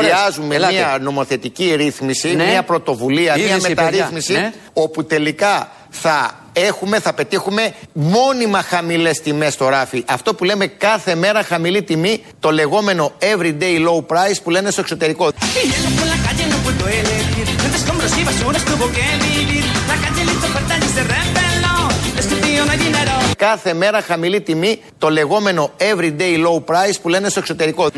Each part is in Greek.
σχεδιάζουμε μια νομοθετική ρύθμιση, Ναι. μια πρωτοβουλία, μια Είδηση, μεταρρύθμιση, παιδιά. Ναι. όπου τελικά θα έχουμε, θα πετύχουμε μόνιμα χαμηλές τιμές στο ράφι. Αυτό που λέμε κάθε μέρα χαμηλή τιμή, το λεγόμενο everyday low price που λένε στο εξωτερικό. Κάθε μέρα χαμηλή τιμή, το λεγόμενο everyday low price που λένε στο εξωτερικό.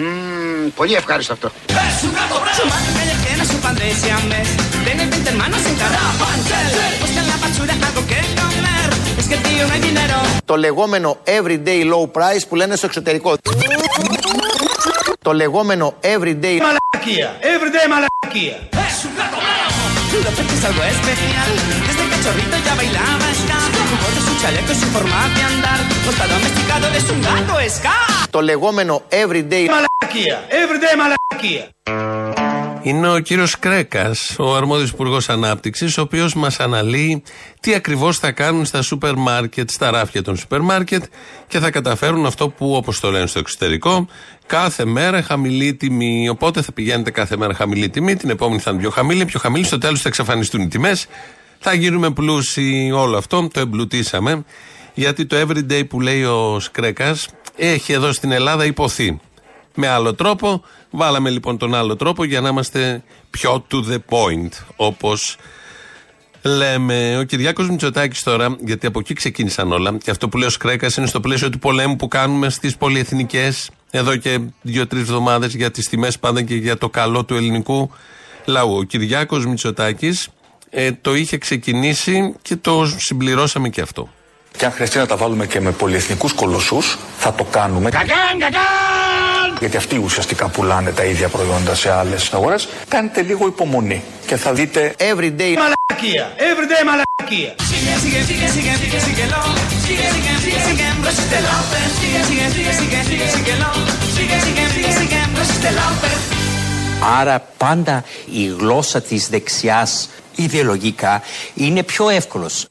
Πολύ ευχάριστο αυτό. Es un gato Su madre callejera, su pan de siamés. Tiene 20 hermanos en cada pantel. Busca en la basura algo que comer. Es que tío no hay dinero. Το λεγόμενο everyday low price που λένε στο εξωτερικό. Το λεγόμενο everyday Μαλακία. Everyday μαλακία. Es un gato Lo pecho es algo especial. Desde cachorrito ya bailaba ska. Jugó de su chaleco y su forma de andar. No está domesticado, es un gato ska. το λεγόμενο everyday Μαλακία. Everyday μαλακία. Είναι ο κύριος Κρέκας, ο αρμόδιος υπουργός ανάπτυξης, ο οποίος μας αναλύει τι ακριβώς θα κάνουν στα σούπερ μάρκετ, στα ράφια των σούπερ μάρκετ και θα καταφέρουν αυτό που, όπως το λένε στο εξωτερικό, κάθε μέρα χαμηλή τιμή. Οπότε θα πηγαίνετε κάθε μέρα χαμηλή τιμή, την επόμενη θα είναι πιο χαμηλή, πιο χαμηλή, στο τέλος θα εξαφανιστούν οι τιμές. Θα γίνουμε πλούσιοι, όλο αυτό το εμπλουτίσαμε. Γιατί το everyday που λέει ο Σκρέκας έχει εδώ στην Ελλάδα υποθεί με άλλο τρόπο. Βάλαμε λοιπόν τον άλλο τρόπο για να είμαστε πιο to the point, όπως λέμε. Ο Κυριάκος Μητσοτάκης τώρα, γιατί από εκεί ξεκίνησαν όλα, και αυτό που λέει ο Σκρέκας είναι στο πλαίσιο του πολέμου που κάνουμε στις πολυεθνικές εδώ και δύο-τρεις εβδομάδες για τις τιμές πάντα και για το καλό του ελληνικού λαού. Ο Κυριάκος Μητσοτάκης ε, το είχε ξεκινήσει και το συμπληρώσαμε και αυτό. Και αν χρειαστεί να τα βάλουμε και με πολυεθνικούς κολοσσούς, θα το κάνουμε. Γιατί αυτοί ουσιαστικά πουλάνε τα ίδια προϊόντα σε άλλες αγορές. Κάντε λίγο υπομονή και θα δείτε everyday Μαλακία. Everyday μαλακία. Sigue, sigue, sigue, sigue, sigue, síguelo. Sigue, sigue, sigue, sigue, resiste López. Sigue, sigue, sigue, sigue, sigue, síguelo. Sigue, sigue, sigue, sigue, resiste López. Άρα πάντα η γλώσσα της δεξιάς ιδεολογικά είναι πιο εύκολος.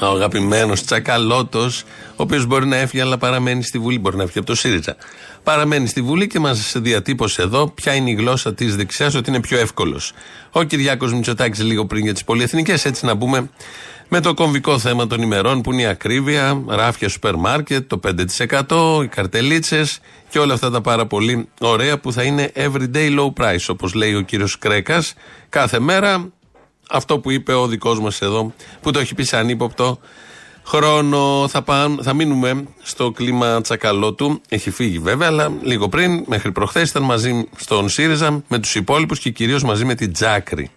Ο αγαπημένος Τσακαλώτος, ο οποίος μπορεί να έφυγε αλλά παραμένει στη Βουλή. Μπορεί να έφυγε από το ΣΥΡΙΖΑ. Παραμένει στη Βουλή και μας διατύπωσε εδώ ποια είναι η γλώσσα της δεξιάς, ότι είναι πιο εύκολος. Ο Κυριάκος Μητσοτάκης λίγο πριν για τις πολυεθνικές, έτσι να μπούμε με το κομβικό θέμα των ημερών που είναι η ακρίβεια, ράφια σούπερ μάρκετ, το 5%, οι καρτελίτσες και όλα αυτά τα πάρα πολύ ωραία που θα είναι everyday low price, όπως λέει ο κύριος Κρέκας. Κάθε μέρα αυτό που είπε ο δικός μας εδώ, που το έχει πει σαν ύποπτο χρόνο. Θα, πάν, θα μείνουμε στο κλίμα τσακαλώτου. Έχει φύγει βέβαια, αλλά λίγο πριν, μέχρι προχθές, ήταν μαζί στον ΣΥΡΙΖΑ με τους υπόλοιπους και κυρίως μαζί με την Τζάκρη.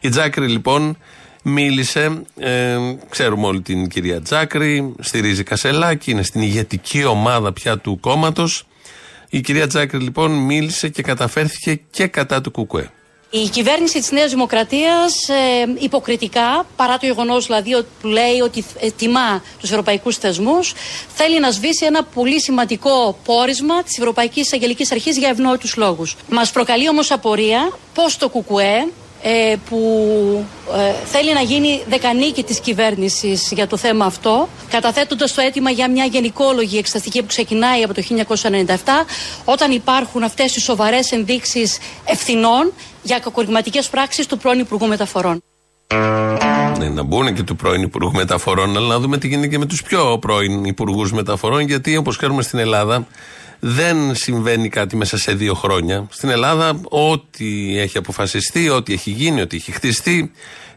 Η Τζάκρη λοιπόν μίλησε, ε, ξέρουμε όλη την κυρία Τζάκρη, στηρίζει Κασελάκη, είναι στην ηγετική ομάδα πια του κόμματος. Η κυρία Τζάκρη λοιπόν μίλησε και καταφέρθηκε και κατά του Κουκουέ. Η κυβέρνηση της Νέας Δημοκρατίας ε, υποκριτικά, παρά το γεγονός δηλαδή ότι- που λέει ότι ε, τιμά τους ευρωπαϊκούς θεσμούς, θέλει να σβήσει ένα πολύ σημαντικό πόρισμα της Ευρωπαϊκής Αγγελικής Αρχής για ευνόητους λόγους. Μας προκαλεί όμως απορία πώς το ΚΚΕ ε, που ε, θέλει να γίνει δεκανίκη της κυβέρνησης για το θέμα αυτό, καταθέτοντας το αίτημα για μια γενικόλογη εξεταστική που ξεκινάει από το 1997, όταν υπάρχουν αυτές οι σοβαρές ενδείξεις ευθυνών για κακορυγματικές πράξεις του πρώην Υπουργού Μεταφορών. Ναι, να μπουν και του πρώην Υπουργού Μεταφορών, αλλά να δούμε τι γίνεται και με τους πιο πρώην Υπουργούς Μεταφορών, γιατί όπως ξέρουμε στην Ελλάδα δεν συμβαίνει κάτι μέσα σε δύο χρόνια. Στην Ελλάδα, ό,τι έχει αποφασιστεί, ό,τι έχει γίνει, ό,τι έχει χτιστεί,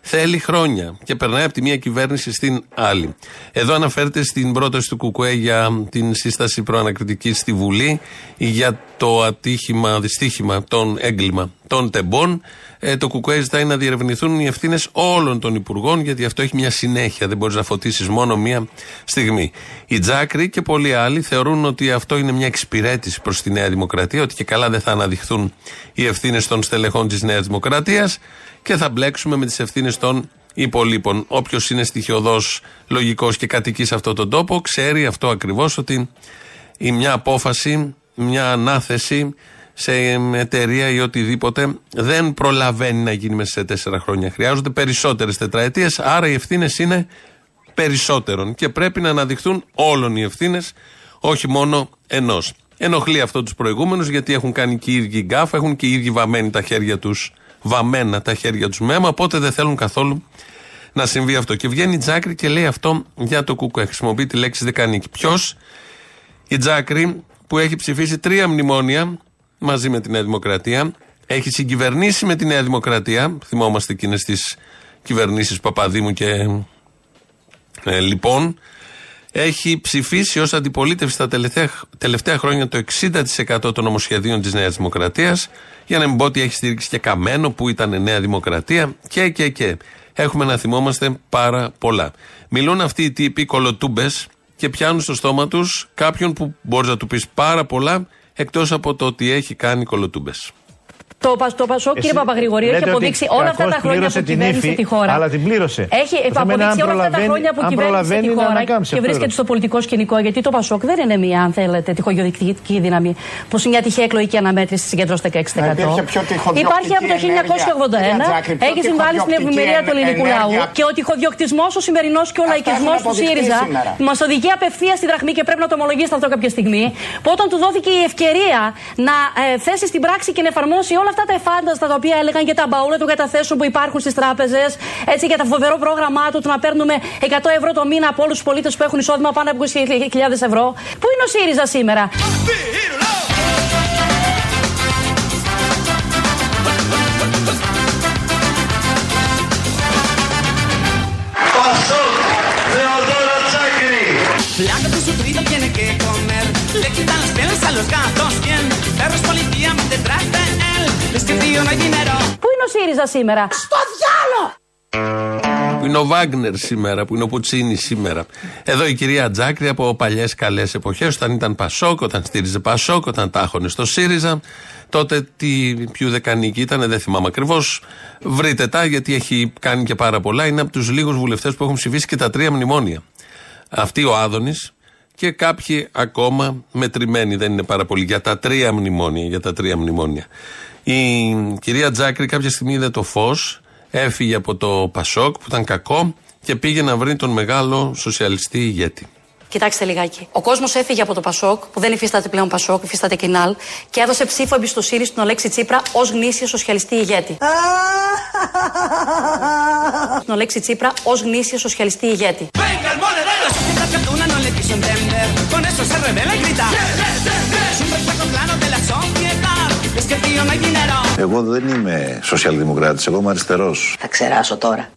θέλει χρόνια και περνάει από τη μία κυβέρνηση στην άλλη. Εδώ αναφέρεται στην πρόταση του Κουκουέ για την σύσταση προανακριτική στη Βουλή για το ατύχημα, δυστύχημα, τον έγκλημα των τεμπών. Ε, το Κουκουέ ζητάει να διερευνηθούν οι ευθύνες όλων των υπουργών, γιατί αυτό έχει μια συνέχεια. Δεν μπορείς να φωτίσεις μόνο μία στιγμή. Οι Τζάκροι και πολλοί άλλοι θεωρούν ότι αυτό είναι μια εξυπηρέτηση προς τη Νέα Δημοκρατία, ότι και καλά δεν θα αναδειχθούν οι ευθύνες των στελεχών της Νέας Δημοκρατίας και θα μπλέξουμε με τις ευθύνες των υπολείπων. Όποιος είναι στοιχειοδός, λογικός και κατοικεί σε αυτόν τον τόπο, ξέρει αυτό ακριβώς ότι η μια απόφαση, μια ανάθεση σε εταιρεία ή οτιδήποτε δεν προλαβαίνει να γίνει μέσα σε τέσσερα χρόνια. Χρειάζονται περισσότερες τετραετίες, άρα οι ευθύνες είναι περισσότερων και πρέπει να αναδειχθούν όλων οι ευθύνες, όχι μόνο ενός. Ενοχλεί αυτό τους προηγούμενους γιατί έχουν κάνει και οι ίδιοι γκάφ, έχουν και οι ίδιοι βαμμένοι τα χέρια τους, βαμμένα τα χέρια τους με αίμα, οπότε δεν θέλουν καθόλου να συμβεί αυτό. Και βγαίνει η Τζάκρη και λέει αυτό για το Κουκουέ. Χρησιμοποιεί τη λέξη δεκανίκη. Ποιος, η Τζάκρη, που έχει ψηφίσει τρία μνημόνια μαζί με τη Νέα Δημοκρατία, έχει συγκυβερνήσει με τη Νέα Δημοκρατία. Θυμόμαστε εκείνες τις κυβερνήσεις Παπαδήμου και ε, λοιπόν. Έχει ψηφίσει ως αντιπολίτευση τα τελευταία, τελευταία χρόνια το 60% των νομοσχεδίων της Νέας Δημοκρατίας. Για να μην πω ότι έχει στηρίξει και Καμένο που ήταν Νέα Δημοκρατία και και και. Έχουμε να θυμόμαστε πάρα πολλά. Μιλούν αυτοί οι τύποι κολοτούμπες και πιάνουν στο στόμα τους κάποιον που μπορείς να του πεις πάρα πολλά εκτός από το ότι έχει κάνει κολοτούμπες. Το, το Πασόκ, κύριε Παπαγρηγορίου, έχει αποδείξει όλα αυτά τα χρόνια που κυβέρνησε τη χώρα. Αλλά την πλήρωσε. Έχει αποδείξει όλα αυτά τα χρόνια που κυβέρνησε τη χώρα και βρίσκεται στο πολιτικό σκηνικό. Γιατί το Πασόκ δεν είναι μια, αν θέλετε, τυχογειοδεικτική δύναμη που σε μια τυχαία εκλογική αναμέτρηση συγκεντρώσει 16%. Υπάρχει από το 1981, έχει συμβάλει στην ευημερία του ελληνικού λαού και ο τυχοδιοκτισμός, ο σημερινός και ο λαϊκισμός του ΣΥΡΙΖΑ μας οδηγεί απευθείας στη δραχμή και πρέπει να το ομολογήσετε αυτό κάποια στιγμή. Που όταν του δόθηκε η ευκαιρία να ε, θέσει στην πράξη και να εφαρμόσει όλα αυτά τα εφάνταστα τα οποία έλεγαν και τα μπαούλα των καταθέσεων που υπάρχουν στις τράπεζες, έτσι για τα φοβερό πρόγραμμά του, του να παίρνουμε 100 ευρώ το μήνα από όλους τους πολίτες που έχουν εισόδημα πάνω από 20.000 ευρώ. Πού είναι ο ΣΥΡΙΖΑ σήμερα; Flaca tu sufrido tiene que comer. Le quitan las pieles a los gatos bien. Perros policía van detrás de él. Es que tío no hay dinero. Πού είναι ο ΣΥΡΙΖΑ σήμερα; Στο διάλο! Που είναι ο Βάγνερ σήμερα, που είναι ο Πουτσίνη σήμερα. Εδώ η κυρία Τζάκρη από παλιές καλές εποχές, όταν ήταν Πασόκ, όταν στήριζε Πασόκ, όταν τάχωνε στο ΣΥΡΙΖΑ. Τότε τι πιο δεκανική ήταν, δεν θυμάμαι ακριβώς. Βρείτε τα, γιατί έχει κάνει και πάρα πολλά. Είναι από τους λίγους βουλευτές που έχουν ψηφίσει και τα τρία μνημόνια. Αυτή ο Άδωνης και κάποιοι ακόμα μετρημένοι, δεν είναι πάρα πολύ, για τα τρία μνημόνια. Για τα τρία μνημόνια. Η κυρία Τζάκρη κάποια στιγμή είδε το φως, έφυγε από το Πασόκ που ήταν κακό και πήγε να βρει τον μεγάλο σοσιαλιστή ηγέτη. Κοιτάξτε λιγάκι. Ο κόσμος έφυγε από το Πασόκ, που δεν υφίσταται πλέον Πασόκ, υφίσταται Κινάλ, και έδωσε ψήφο εμπιστοσύνη στον Αλέξη Τσίπρα ως γνήσιο σοσιαλιστή ηγέτη. Στον Αλέξη Τσίπρα ως γνήσιο σοσιαλιστή ηγέτη. Venga, el monedero. La sociedad catuna no le quiso entender. Con eso se revela y grita. Es un reflejo claro de la sociedad. Es que tío no hay dinero. Εγώ δεν είμαι σοσιαλδημοκράτης, εγώ είμαι αριστερός. Θα ξεράσω τώρα.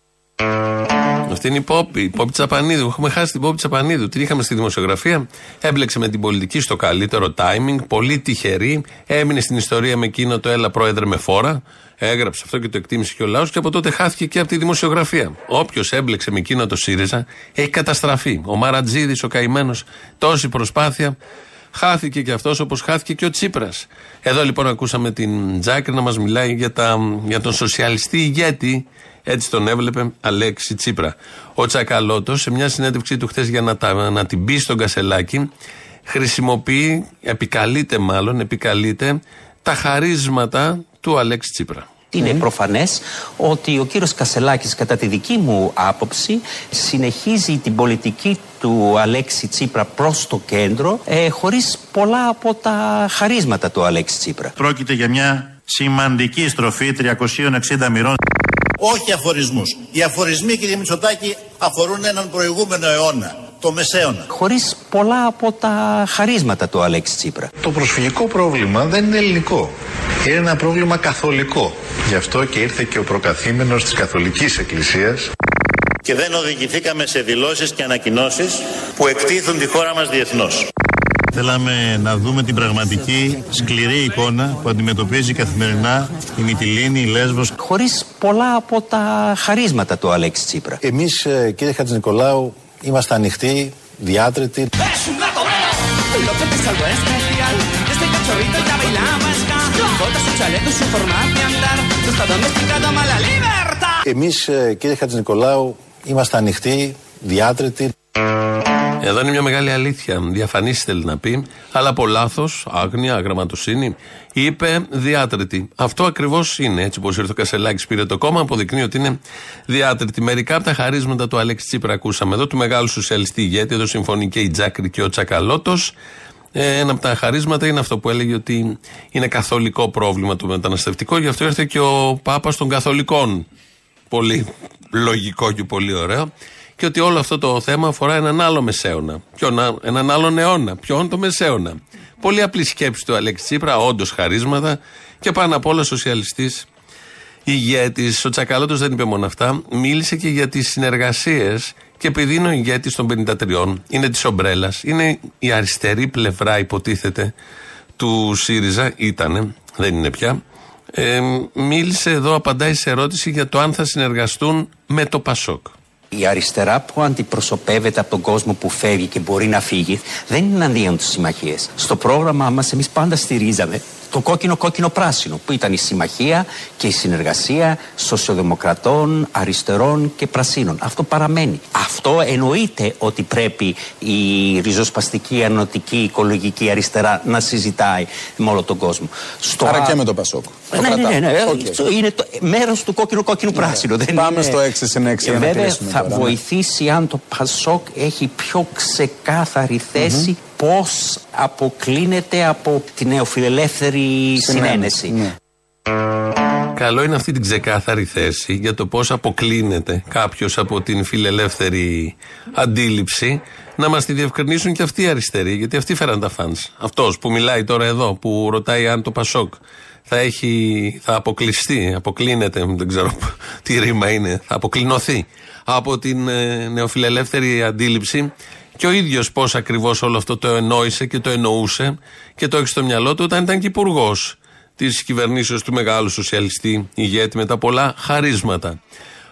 Αυτή είναι η Πόπη, η Πόπη Τσαπανίδου. Έχουμε χάσει την Πόπη Τσαπανίδου. Την είχαμε στη δημοσιογραφία. Έμπλεξε με την πολιτική στο καλύτερο timing. Πολύ τυχερή. Έμεινε στην ιστορία με εκείνο το Έλα Πρόεδρε με φόρα. Έγραψε αυτό και το εκτίμησε και ο λαός και από τότε χάθηκε και από τη δημοσιογραφία. Όποιος έμπλεξε με εκείνο το ΣΥΡΙΖΑ έχει καταστραφεί. Ο Μαρατζίδης, ο καημένος, τόση προσπάθεια. Χάθηκε και αυτός όπως χάθηκε και ο Τσίπρας. Εδώ λοιπόν ακούσαμε την Τζάκρη να μας μιλάει για, τα, για τον σοσιαλιστή ηγέτη. Έτσι τον έβλεπε Αλέξη Τσίπρα. Ο Τσακαλώτος σε μια συνέντευξή του χθες για να, τα, να την μπει στον Κασελάκη χρησιμοποιεί, επικαλείται μάλλον, επικαλείται τα χαρίσματα του Αλέξη Τσίπρα. Είναι προφανές ότι ο κύριος Κασελάκης κατά τη δική μου άποψη συνεχίζει την πολιτική του Αλέξη Τσίπρα προς το κέντρο ε, χωρίς πολλά από τα χαρίσματα του Αλέξη Τσίπρα. Πρόκειται για μια σημαντική στροφή 360 μοιρών. Όχι αφορισμούς. Οι αφορισμοί, κύριε Μητσοτάκη, αφορούν έναν προηγούμενο αιώνα, το μεσαίωνα. Χωρίς πολλά από τα χαρίσματα του Αλέξη Τσίπρα. Το προσφυγικό πρόβλημα δεν είναι ελληνικό. Είναι ένα πρόβλημα καθολικό. Γι' αυτό και ήρθε και ο προκαθήμενος της Καθολικής Εκκλησίας Και δεν οδηγηθήκαμε σε δηλώσεις και ανακοινώσεις που εκτίθουν τη χώρα μας διεθνώς. Θέλαμε να δούμε την πραγματική σκληρή εικόνα που αντιμετωπίζει καθημερινά η Μυτιλίνη, η Λέσβος. Χωρίς πολλά από τα χαρίσματα του Αλέξη Τσίπρα. Εμείς ε, κύριε Χατζηνικολάου Είμαστε ανοιχτοί, διάτρετοι. Εμείς, ε, κύριε Χατζημαρκολάου, είμαστε ανοιχτοί, διάτρετοι. Εδώ είναι μια μεγάλη αλήθεια. Διαφανής θέλει να πει, αλλά από λάθος, άγνοια, αγραμματοσύνη, είπε διάτρητη. Αυτό ακριβώς είναι. Έτσι όπω ήρθε ο Κασελάκης, πήρε το κόμμα, αποδεικνύει ότι είναι διάτρητη. Μερικά από τα χαρίσματα του Αλέξη Τσίπρα ακούσαμε εδώ, του μεγάλου σοσιαλιστή ηγέτη, εδώ συμφωνεί και η Τζάκρη και ο Τσακαλώτος. Ε, ένα από τα χαρίσματα είναι αυτό που έλεγε ότι είναι καθολικό πρόβλημα το μεταναστευτικό. Γι' αυτό ήρθε και ο Πάπας των Καθολικών. Πολύ λογικό και πολύ ωραίο. Και ότι όλο αυτό το θέμα αφορά έναν άλλο μεσαίωνα. Ποιον, έναν άλλον αιώνα. Ποιον το μεσαίωνα. Πολύ απλή σκέψη του Αλέξη Τσίπρα, όντως χαρίσματα και πάνω απ' όλα σοσιαλιστής ηγέτης. Ο Τσακαλώτος δεν είπε μόνο αυτά. Μίλησε και για τις συνεργασίες και επειδή είναι ο ηγέτης των 53, είναι της ομπρέλας, είναι η αριστερή πλευρά, υποτίθεται, του ΣΥΡΙΖΑ, ήτανε, δεν είναι πια. Ε, μίλησε εδώ, απαντάει σε ερώτηση για το αν θα συνεργαστούν με το ΠΑΣΟΚ. Η αριστερά που αντιπροσωπεύεται από τον κόσμο που φεύγει και μπορεί να φύγει δεν είναι αντίον τη συμμαχίες. Στο πρόγραμμά μας, εμείς πάντα στηρίζαμε το κόκκινο-κόκκινο-πράσινο, που ήταν η συμμαχία και η συνεργασία σοσιοδημοκρατών, αριστερών και πρασίνων. Αυτό παραμένει. Αυτό εννοείται ότι πρέπει η ριζοσπαστική, ανωτική, οικολογική αριστερά να συζητάει με όλο τον κόσμο. Στο Άρα και με το Πασόκ. Ναι, ναι, ναι, ναι. Okay. Είναι το μέρος του κόκκινο-κόκκινο-πράσινο. Ναι. Πάμε στο 6 συν 6 και βέβαια θα τώρα, ναι. βοηθήσει αν το Πασόκ έχει πιο ξεκάθαρη θέση mm-hmm. Πώς αποκλίνεται από την νεοφιλελεύθερη συνένεση. Ναι. Καλό είναι αυτή την ξεκάθαρη θέση για το πώς αποκλίνεται κάποιος από την φιλελεύθερη αντίληψη να μας τη διευκρινίσουν και αυτοί οι αριστεροί γιατί αυτοί φέραν τα φανς. Αυτός που μιλάει τώρα εδώ που ρωτάει αν το Πασόκ θα έχει, θα αποκλειστεί, αποκλίνεται, δεν ξέρω τι ρήμα είναι, θα αποκλεινωθεί από την ε, νεοφιλελεύθερη αντίληψη και ο ίδιος πώς ακριβώς όλο αυτό το ενόησε και το εννοούσε και το έχει στο μυαλό του όταν ήταν και υπουργός της κυβερνήσεως του μεγάλου σοσιαλιστή ηγέτη με τα πολλά χαρίσματα.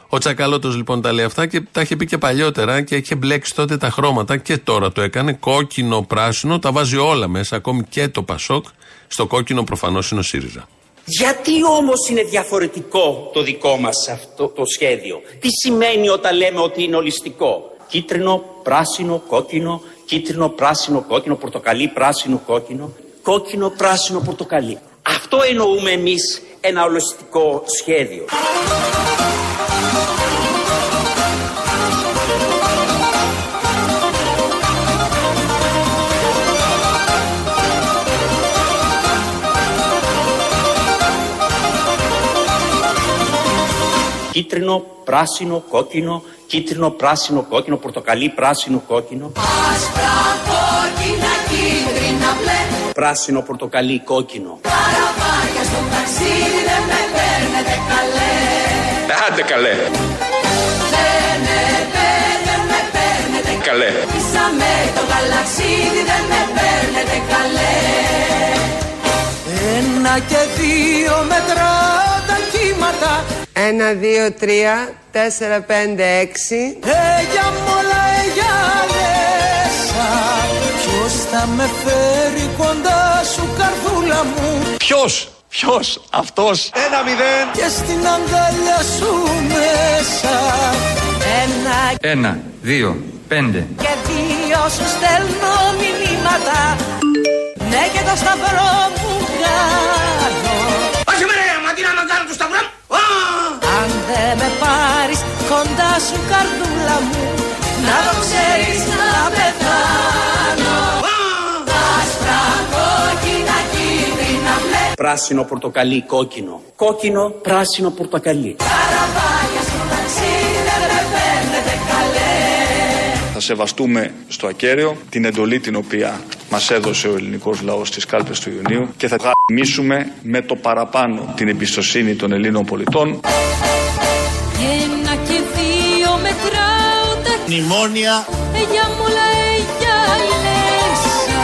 Ο Τσακαλώτος λοιπόν τα λέει αυτά και τα είχε πει και παλιότερα και είχε μπλέξει τότε τα χρώματα και τώρα το έκανε. Κόκκινο, πράσινο, τα βάζει όλα μέσα, ακόμη και το Πασόκ. Στο κόκκινο προφανώς είναι ο ΣΥΡΙΖΑ. Γιατί όμως είναι διαφορετικό το δικό μας αυτό το σχέδιο; Τι σημαίνει όταν λέμε ότι είναι ολιστικό; Κίτρινο, πράσινο, κόκκινο, κίτρινο, πράσινο, κόκκινο, πορτοκαλί, πράσινο, κόκκινο, κόκκινο, πράσινο, πορτοκαλί. Αυτό εννοούμε εμείς ένα ολοστικό σχέδιο. Κίτρινο, πράσινο, κόκκινο, κίτρινο, πράσινο, κόκκινο, πορτοκαλί, πράσινο, κόκκινο. Άσπρα, κόκκινα, κίτρινα, μπλε. Πράσινο, πορτοκαλί, κόκκινο. Καραβάκια στο ταξίδι δεν με παίρνετε καλέ. Άντε καλέ. Δεν με παίρνετε, με παίρνετε καλέ. Ίσα με το γαλαξίδι δεν με παίρνετε καλέ. Ένα και δύο μετρά τα κύματα ένα, δύο, τρία, τέσσερα, πέντε, έξι. Έγια μόλα, έγια μέσα. Ποιος θα με φέρει κοντά σου, καρδούλα μου; Ποιος, ποιος, αυτός; Ένα, μηδέν. Και στην αγκαλιά σου μέσα. Ένα, ένα, δύο, πέντε. Και δύο σου στέλνω μηνύματα. Ναι και το σταυρό μου κάνω. Με πάρεις κοντά σου καρδούλα μου. Να το ξέρεις να πεθάνω. Άσπρα, κόκκινα, κίτρινα, μπλε. Πράσινο, πορτοκαλί, κόκκινο. Κόκκινο, πράσινο, πορτοκαλί. Καραβάγια στο ταξίδι δεν με παίρνετε καλέ. Θα σεβαστούμε στο ακέραιο την εντολή την οποία μας έδωσε ο ελληνικός λαός στις κάλπες του Ιουνίου και θα γαμίσουμε με το παραπάνω την εμπιστοσύνη των Ελλήνων πολιτών. Ένα και δύο μετράω τα Μνημόνια. Για μουλα για λέσα.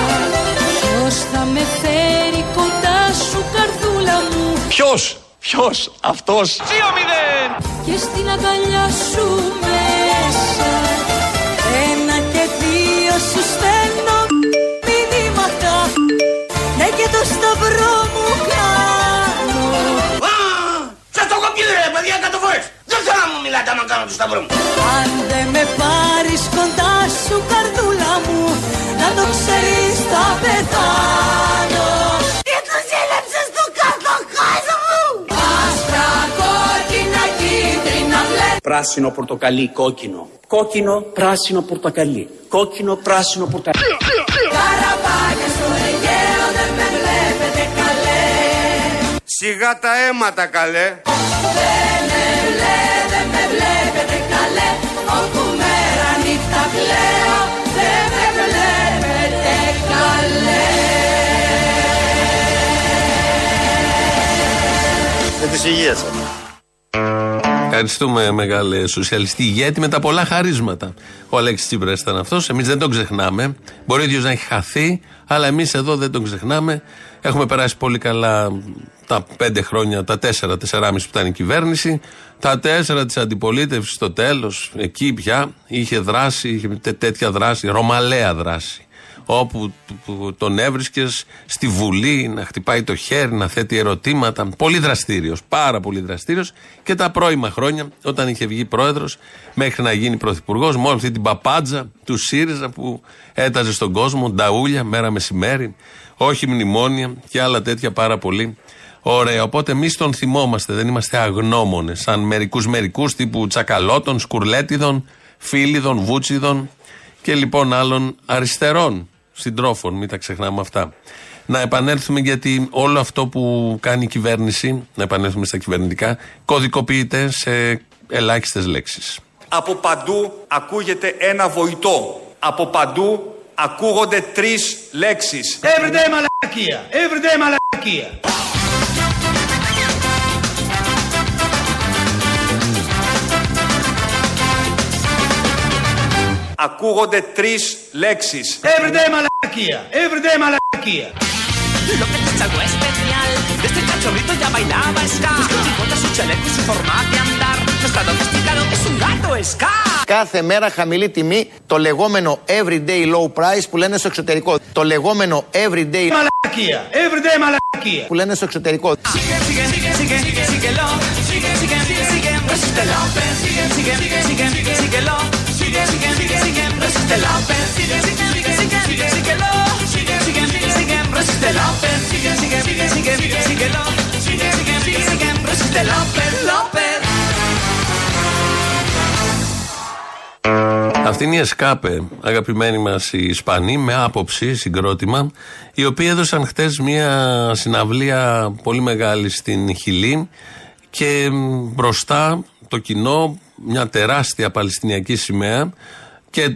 Ποιος θα με φέρει κοντά σου καρδούλα μου; Ποιος, ποιος, αυτός; Δύο μηδέν. Και στην αγκαλιά σου μέσα. Ένα και δύο σου στέλνω μηνύματα. Ναι και το σταυρό Δεν μου μιλάτε άμα κάνω του σταυρό μου. Αν δεν με πάρεις κοντά σου, καρδούλα μου, να το ξέρεις θα πεθάνω. Και το ζήλεψες το κάτω χάζο μου. Άσπρα, κόκκινα, κίτρινα, μπλε. Πράσινο, πορτοκαλί, κόκκινο. Κόκκινο, πράσινο, πορτοκαλί. Κόκκινο, πράσινο, πορτοκαλί. Καραβάκια στο Αιγαίο δεν με βλέπετε καλέ. Σιγά τα αίματα καλέ. Δεν όπου μέρα νύχτα πλέω, δεν με βλέπετε καλέ. Με τις υγείας σας. Ευχαριστούμε μεγάλε σοσιαλιστή ηγέτη με τα πολλά χαρίσματα. Ο Αλέξης Τσίπρας ήταν αυτός. Εμείς δεν τον ξεχνάμε. Μπορεί ο ίδιος να έχει χαθεί, αλλά εμείς εδώ δεν τον ξεχνάμε. Έχουμε περάσει πολύ καλά τα πέντε χρόνια, τα τέσσερα, τεσσεράμιση που ήταν η κυβέρνηση. Τα τέσσερα της αντιπολίτευσης στο τέλος, εκεί πια είχε δράση, είχε τέτοια δράση, ρωμαλαία δράση όπου τον έβρισκες στη Βουλή να χτυπάει το χέρι, να θέτει ερωτήματα. Πολύ δραστήριος, πάρα πολύ δραστήριος. Και τα πρώιμα χρόνια, όταν είχε βγει πρόεδρος, μέχρι να γίνει πρωθυπουργός, με όλη αυτή την παπάντζα του ΣΥΡΙΖΑ που έταζε στον κόσμο, νταούλια, μέρα μεσημέρι, όχι μνημόνια και άλλα τέτοια πάρα πολύ Ωραία. Οπότε εμείς τον θυμόμαστε, δεν είμαστε αγνώμονες. Σαν μερικούς μερικούς τύπου τσακαλώτων, σκουρλέτιδων, φίλιδων, βούτσιδων και λοιπόν άλλων αριστερών συντρόφων, μην τα ξεχνάμε αυτά. Να επανέλθουμε γιατί όλο αυτό που κάνει η κυβέρνηση, να επανέλθουμε στα κυβερνητικά, κωδικοποιείται σε ελάχιστες λέξεις. Από παντού ακούγεται ένα βοητό. Από παντού ακούγονται τρεις λέξεις. Everyday μαλακία. Everyday μαλακία. ακούγονται τρει λέξει. Ευρεδαμα, Everday μαλλακία. Σηκώντα στου ελεύθερου αντάρ. Στο στάζοντα την καλό και σου γράμω εσκά! Κάθε μέρα χαμηλή τιμή το λεγόμενο everyday low price που λένε στο εξωτερικό. Το λεγόμενο everyday μαλακία. Που λένε στο εξωτερικό. Αυτή είναι η ΕΣΚΑΠΕ, αγαπημένοι μας οι Ισπανοί, με άποψη, συγκρότημα, οι οποίοι έδωσαν χτες μια συναυλία πολύ μεγάλη στην Χιλή και μπροστά το κοινό μια τεράστια Παλαιστινιακή σημαία και ε,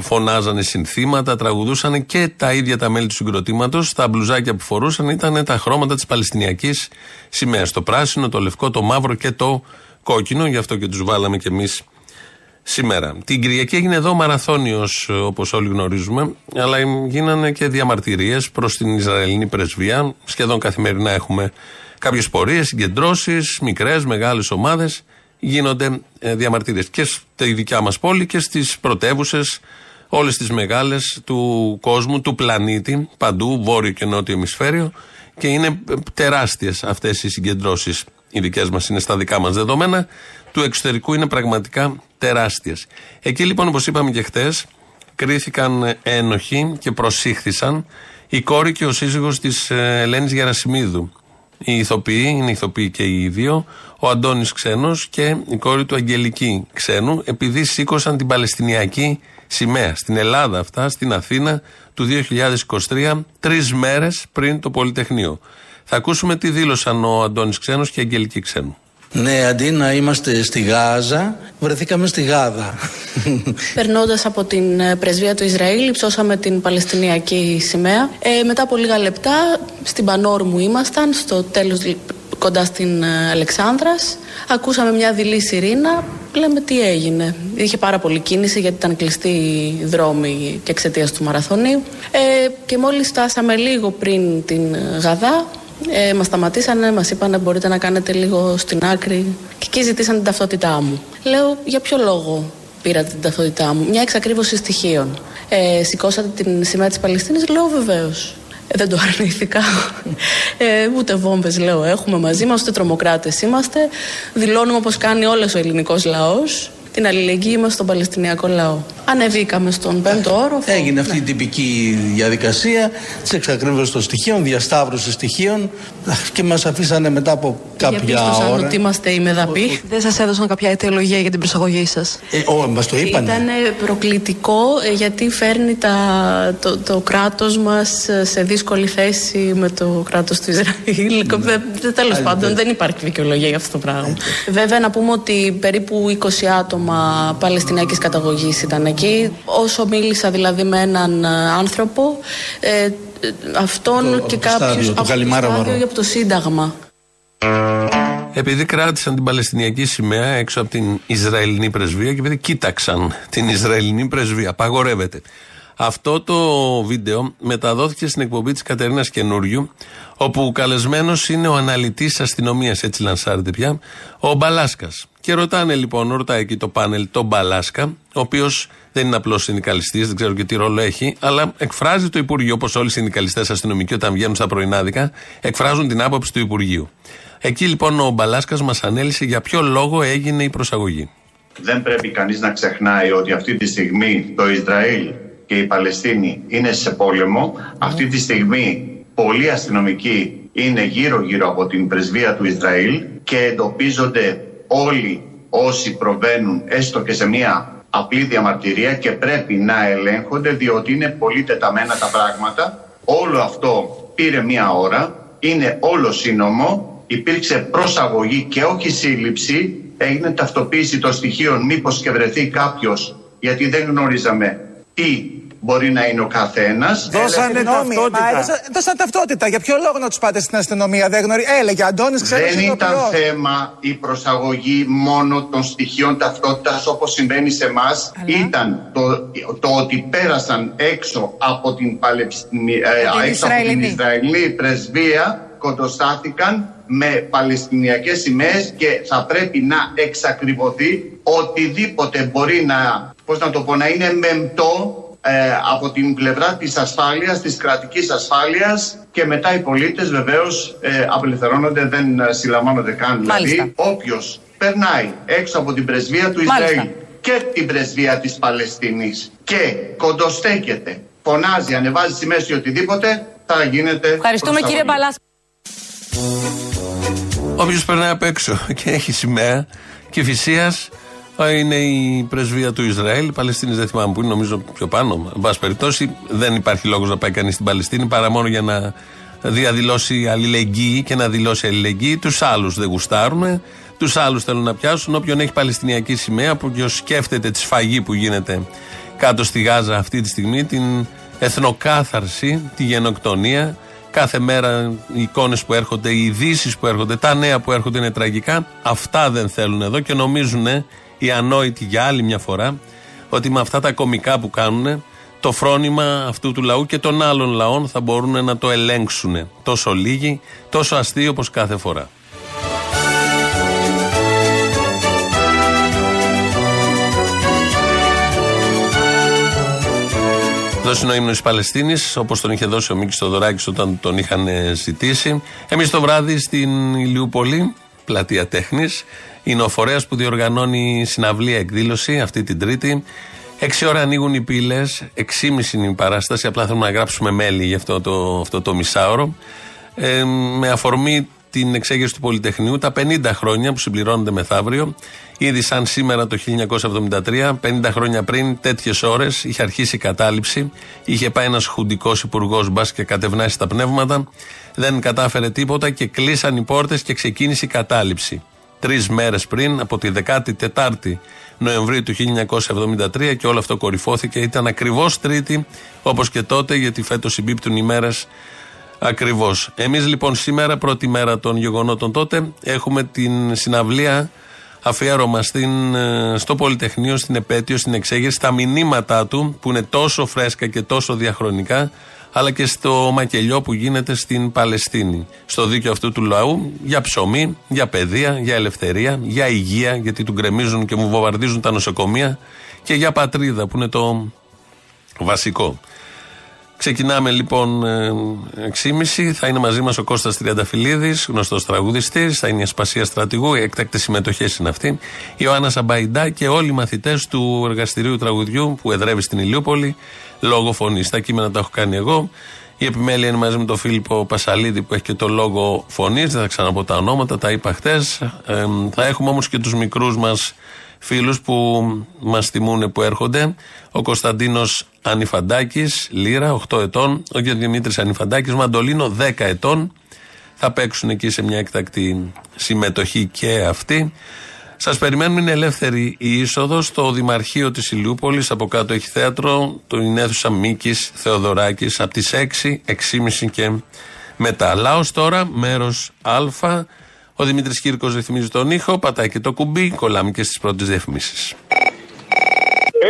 φωνάζανε συνθήματα, τραγουδούσαν και τα ίδια τα μέλη του συγκροτήματος. Τα μπλουζάκια που φορούσαν ήταν τα χρώματα της Παλαιστινιακής σημαίας. Το πράσινο, το λευκό, το μαύρο και το κόκκινο. Γι' αυτό και τους βάλαμε κι εμείς σήμερα. Την Κυριακή έγινε εδώ μαραθώνιος, όπως όλοι γνωρίζουμε, αλλά γίνανε και διαμαρτυρίες προς την Ισραηλινή πρεσβεία. Σχεδόν καθημερινά έχουμε κάποιες πορείες, συγκεντρώσεις, μικρές, μεγάλες ομάδες. Γίνονται ε, διαμαρτυρίε και στη δικιά μας πόλη και στις πρωτεύουσες, όλες τις μεγάλες του κόσμου, του πλανήτη, παντού, βόρειο και νότιο ημισφαίριο. Και είναι τεράστιες αυτές οι συγκεντρώσεις. Οι δικές μας είναι στα δικά μας δεδομένα του εξωτερικού είναι πραγματικά τεράστιες. Εκεί λοιπόν, όπως είπαμε και χτε, κρίθηκαν ένοχοι και προσήχθησαν η κόρη και ο σύζυγος της ε, Ελένης Γερασιμίδου. Οι ηθοποιοί, είναι ηθοποιοί και οι δύο, ο Αντώνης Ξένος και η κόρη του Αγγελική Ξένου, επειδή σήκωσαν την Παλαιστινιακή σημαία στην Ελλάδα αυτά, στην Αθήνα του 2023, τρεις μέρες πριν το Πολυτεχνείο. Θα ακούσουμε τι δήλωσαν ο Αντώνης Ξένος και η Αγγελική Ξένου. Ναι, αντί να είμαστε στη Γάζα, βρεθήκαμε στη Γάδα. Περνώντας από την ε, πρεσβεία του Ισραήλ, ψώσαμε την Παλαιστινιακή σημαία. Ε, μετά από λίγα λεπτά, στην Πανόρμου ήμασταν, στο τέλος κοντά στην ε, Αλεξάνδρας. Ακούσαμε μια δειλή σιρήνα, λέμε τι έγινε. Είχε πάρα πολύ κίνηση γιατί ήταν κλειστή η δρόμη και εξαιτίας του μαραθωνίου. Ε, και μόλις φτάσαμε λίγο πριν την Γαδά, ε, μας σταματήσανε, μας είπαν μπορείτε να κάνετε λίγο στην άκρη. Και εκεί ζητήσαν την ταυτότητά μου. Λέω για ποιο λόγο πήρατε την ταυτότητά μου. Μια εξακρίβωση στοιχείων. Ε, σηκώσατε την σημαία της Παλαιστίνης. Λέω βεβαίως. Ε, δεν το αρνήθηκα. Ε, ούτε βόμβες λέω έχουμε μαζί μας, ούτε τρομοκράτες είμαστε. Δηλώνουμε όπως κάνει όλος ο ελληνικός λαός την αλληλεγγύη μας στον Παλαιστινιακό λαό. Ανεβήκαμε στον πέμπτο όροφο. Έγινε αυτή η τυπική διαδικασία της εξακρίβωσης των στοιχείων, διασταύρωσης στοιχείων και μας αφήσανε μετά από κάποια Διαπίστωσαν ώρα. ότι είμαστε οι μεδαποί. Δεν σας έδωσαν κάποια αιτιολογία για την προσαγωγή σας. Ε, ό, μας το είπανε. Ήταν προκλητικό ε, γιατί φέρνει τα, το, το κράτος μας σε δύσκολη θέση με το κράτος του Ισραήλ. Ναι. Τέλος πάντων δεν υπάρχει δικαιολογία για αυτό το πράγμα. Βέβαια να πούμε ότι περίπου 20 άτομα παλαιστινιακής καταγωγής ήταν εκεί. Όσο μίλησα δηλαδή με έναν ε, άνθρωπο, ε, αυτόν Το- και από το στάδιο, κάποιους του από Καλιμάρα στάδιο Βαρό. ή από το Σύνταγμα. Επειδή κράτησαν την Παλαιστινιακή σημαία έξω από την Ισραηλινή πρεσβεία και επειδή κοίταξαν την Ισραηλινή πρεσβεία, απαγορεύεται. Αυτό το βίντεο μεταδόθηκε στην εκπομπή της Κατερίνας Καινούριου, όπου καλεσμένος είναι ο αναλυτής αστυνομίας, έτσι λανσάρεται πια, ο Μπαλάσκας. Και ρωτάνε λοιπόν, ρωτάει εκεί το πάνελ τον Μπαλάσκα, ο οποίος δεν είναι απλός συνδικαλιστής, δεν ξέρω και τι ρόλο έχει, αλλά εκφράζει το Υπουργείο, όπως όλοι οι συνδικαλιστές αστυνομικοί όταν βγαίνουν στα πρωινάδικα, εκφράζουν την άποψη του Υπουργείου. Εκεί λοιπόν ο Μπαλάσκας μας ανέλησε για ποιο λόγο έγινε η προσαγωγή. Δεν πρέπει κανείς να ξεχνάει ότι αυτή τη στιγμή το Ισραήλ και η Παλαιστίνη είναι σε πόλεμο. Αυτή τη στιγμή πολλοί αστυνομικοί είναι γύρω-γύρω από την πρεσβεία του Ισραήλ και εντοπίζονται όλοι όσοι προβαίνουν έστω και σε μια απλή διαμαρτυρία και πρέπει να ελέγχονται διότι είναι πολύ τεταμένα τα πράγματα. Όλο αυτό πήρε μια ώρα, είναι όλο σύνομο, υπήρξε προσαγωγή και όχι σύλληψη, έγινε ταυτοποίηση των στοιχείων μήπως και βρεθεί κάποιος γιατί δεν γνωρίζαμε τι μπορεί να είναι ο καθένας. Δώσανε ταυτότητα. Μα, έδωσα- δώσαν ταυτότητα. Για ποιο λόγο να τους πάτε στην αστυνομία, δεν γνωρίζει. Έλεγε Αντώνης, ξέρω Δεν ήταν θέμα η προσαγωγή μόνο των στοιχείων ταυτότητας όπως συμβαίνει σε εμάς. Ήταν το, το ότι πέρασαν έξω από την, Παλαιστινη, ε, Από την έξω από την Ισραηλινή. Ισραηλή πρεσβεία, κοντοστάθηκαν με παλαιστινιακές σημαίες και θα πρέπει να εξακριβωθεί οτιδήποτε μπορεί να, πώς να το πω, να είναι μεμπτό ε, από την πλευρά της ασφάλειας, της κρατικής ασφάλειας και μετά οι πολίτες βεβαίως ε, απελευθερώνονται, δεν ε, συλλαμβάνονται καν. Μάλιστα. Δηλαδή όποιος περνάει έξω από την πρεσβεία του Μάλιστα. Ισραήλ και την πρεσβεία της Παλαιστίνης και κοντοστέκεται, φωνάζει, ανεβάζει σημαίες ή οτιδήποτε, θα γίνεται Ευχαριστούμε κύριε προσαγωγή. Μπαλάσκα. Όποιος περνάει απ' έξω και έχει σημαία και φυσίας είναι η πρεσβεία του Ισραήλ. Η Παλαιστίνη δεν θυμάμαι που είναι, νομίζω πιο πάνω. Εν πάση περιπτώσει, δεν υπάρχει λόγος να πάει κανείς στην Παλαιστίνη παρά μόνο για να διαδηλώσει αλληλεγγύη και να δηλώσει αλληλεγγύη. Τους άλλους δεν γουστάρουν. Τους άλλους θέλουν να πιάσουν. Όποιον έχει Παλαιστινιακή σημαία, που όποιο σκέφτεται τη σφαγή που γίνεται κάτω στη Γάζα αυτή τη στιγμή, την εθνοκάθαρση, τη γενοκτονία. Κάθε μέρα οι εικόνες που έρχονται, οι ειδήσεις που έρχονται, τα νέα που έρχονται είναι τραγικά. Αυτά δεν θέλουν εδώ και νομίζουν οι ανόητοι για άλλη μια φορά ότι με αυτά τα κομικά που κάνουν το φρόνημα αυτού του λαού και των άλλων λαών θα μπορούν να το ελέγξουν. Τόσο λίγοι, τόσο αστείο όπως κάθε φορά. Αυτό είναι ο ύμνο της Παλαιστίνης, όπως τον είχε δώσει ο Μίκης Θοδωράκη όταν τον είχαν ε, ζητήσει. Εμείς το βράδυ στην Ηλιούπολη, πλατεία τέχνης, είναι ο φορέας που διοργανώνει συναυλία εκδήλωση αυτή την Τρίτη. Έξι ώρα ανοίγουν οι πύλες, εξήμιση είναι η παράσταση. Απλά θέλουμε να γράψουμε μέλη για αυτό το, αυτό το μισάωρο. Ε, με αφορμή την εξέγερση του Πολυτεχνείου, τα 50 χρόνια που συμπληρώνονται μεθαύριο. Ήδη σαν σήμερα το 1973, 50 χρόνια πριν, τέτοιες ώρες είχε αρχίσει η κατάληψη. Είχε πάει ένας χουντικός υπουργός μπας και κατευνάσει τα πνεύματα. Δεν κατάφερε τίποτα και κλείσαν οι πόρτες και ξεκίνησε η κατάληψη. Τρεις μέρες πριν, από τη 14η Νοεμβρίου του 1973, και όλο αυτό κορυφώθηκε. Ήταν ακριβώς Τρίτη, όπως και τότε, γιατί φέτος συμπίπτουν οι μέρες Ακριβώς. Εμείς λοιπόν σήμερα, πρώτη μέρα των γεγονότων τότε, έχουμε την συναυλία αφιέρωμα στην, ε, στο Πολυτεχνείο, στην επέτειο, στην εξέγερση, στα μηνύματά του που είναι τόσο φρέσκα και τόσο διαχρονικά, αλλά και στο μακελιό που γίνεται στην Παλαιστίνη. Στο δίκαιο αυτού του λαού για ψωμί, για παιδεία, για ελευθερία, για υγεία, γιατί του γκρεμίζουν και μου βομβαρδίζουν τα νοσοκομεία, και για πατρίδα που είναι το βασικό. Ξεκινάμε λοιπόν 6.30. Θα είναι μαζί μας ο Κώστας Τριανταφυλλίδης, γνωστός τραγουδιστής. Θα είναι η Ασπασία Στρατηγού. Οι έκτακτες συμμετοχές είναι αυτή. Η Ιωάννα Σαμπαϊντά και όλοι οι μαθητές του εργαστηρίου τραγουδιού που εδρεύει στην Ηλιούπολη λόγω φωνή. Τα κείμενα τα έχω κάνει εγώ. Η επιμέλεια είναι μαζί με τον Φίλιππο Πασαλίδη που έχει και το λόγο φωνή. Δεν θα ξαναπώ τα ονόματα, τα είπα χτες. Ε, θα έχουμε όμως και τους μικρούς μας φίλους που μας θυμούν που έρχονται. Ο Κωνσταντίνος Ανιφαντάκης, Λύρα, 8 ετών. Ο κ. Δημήτρης Ανιφαντάκης, Μαντολίνο, 10 ετών. Θα παίξουν εκεί σε μια εκτακτή συμμετοχή και αυτή. Σας περιμένουμε, είναι ελεύθερη η είσοδος στο Δημαρχείο της Ηλιούπολης. Από κάτω έχει θέατρο, το είναι αίθουσα Μίκης Θεοδωράκης από τις 6, 6.30 και μετά. Λάος τώρα, μέρος Α. Ο Δημήτρης Κύρκος ρυθμίζει τον ήχο, πατάει και το κουμπί, κολλάμε και στις πρώτες διαφημίσεις.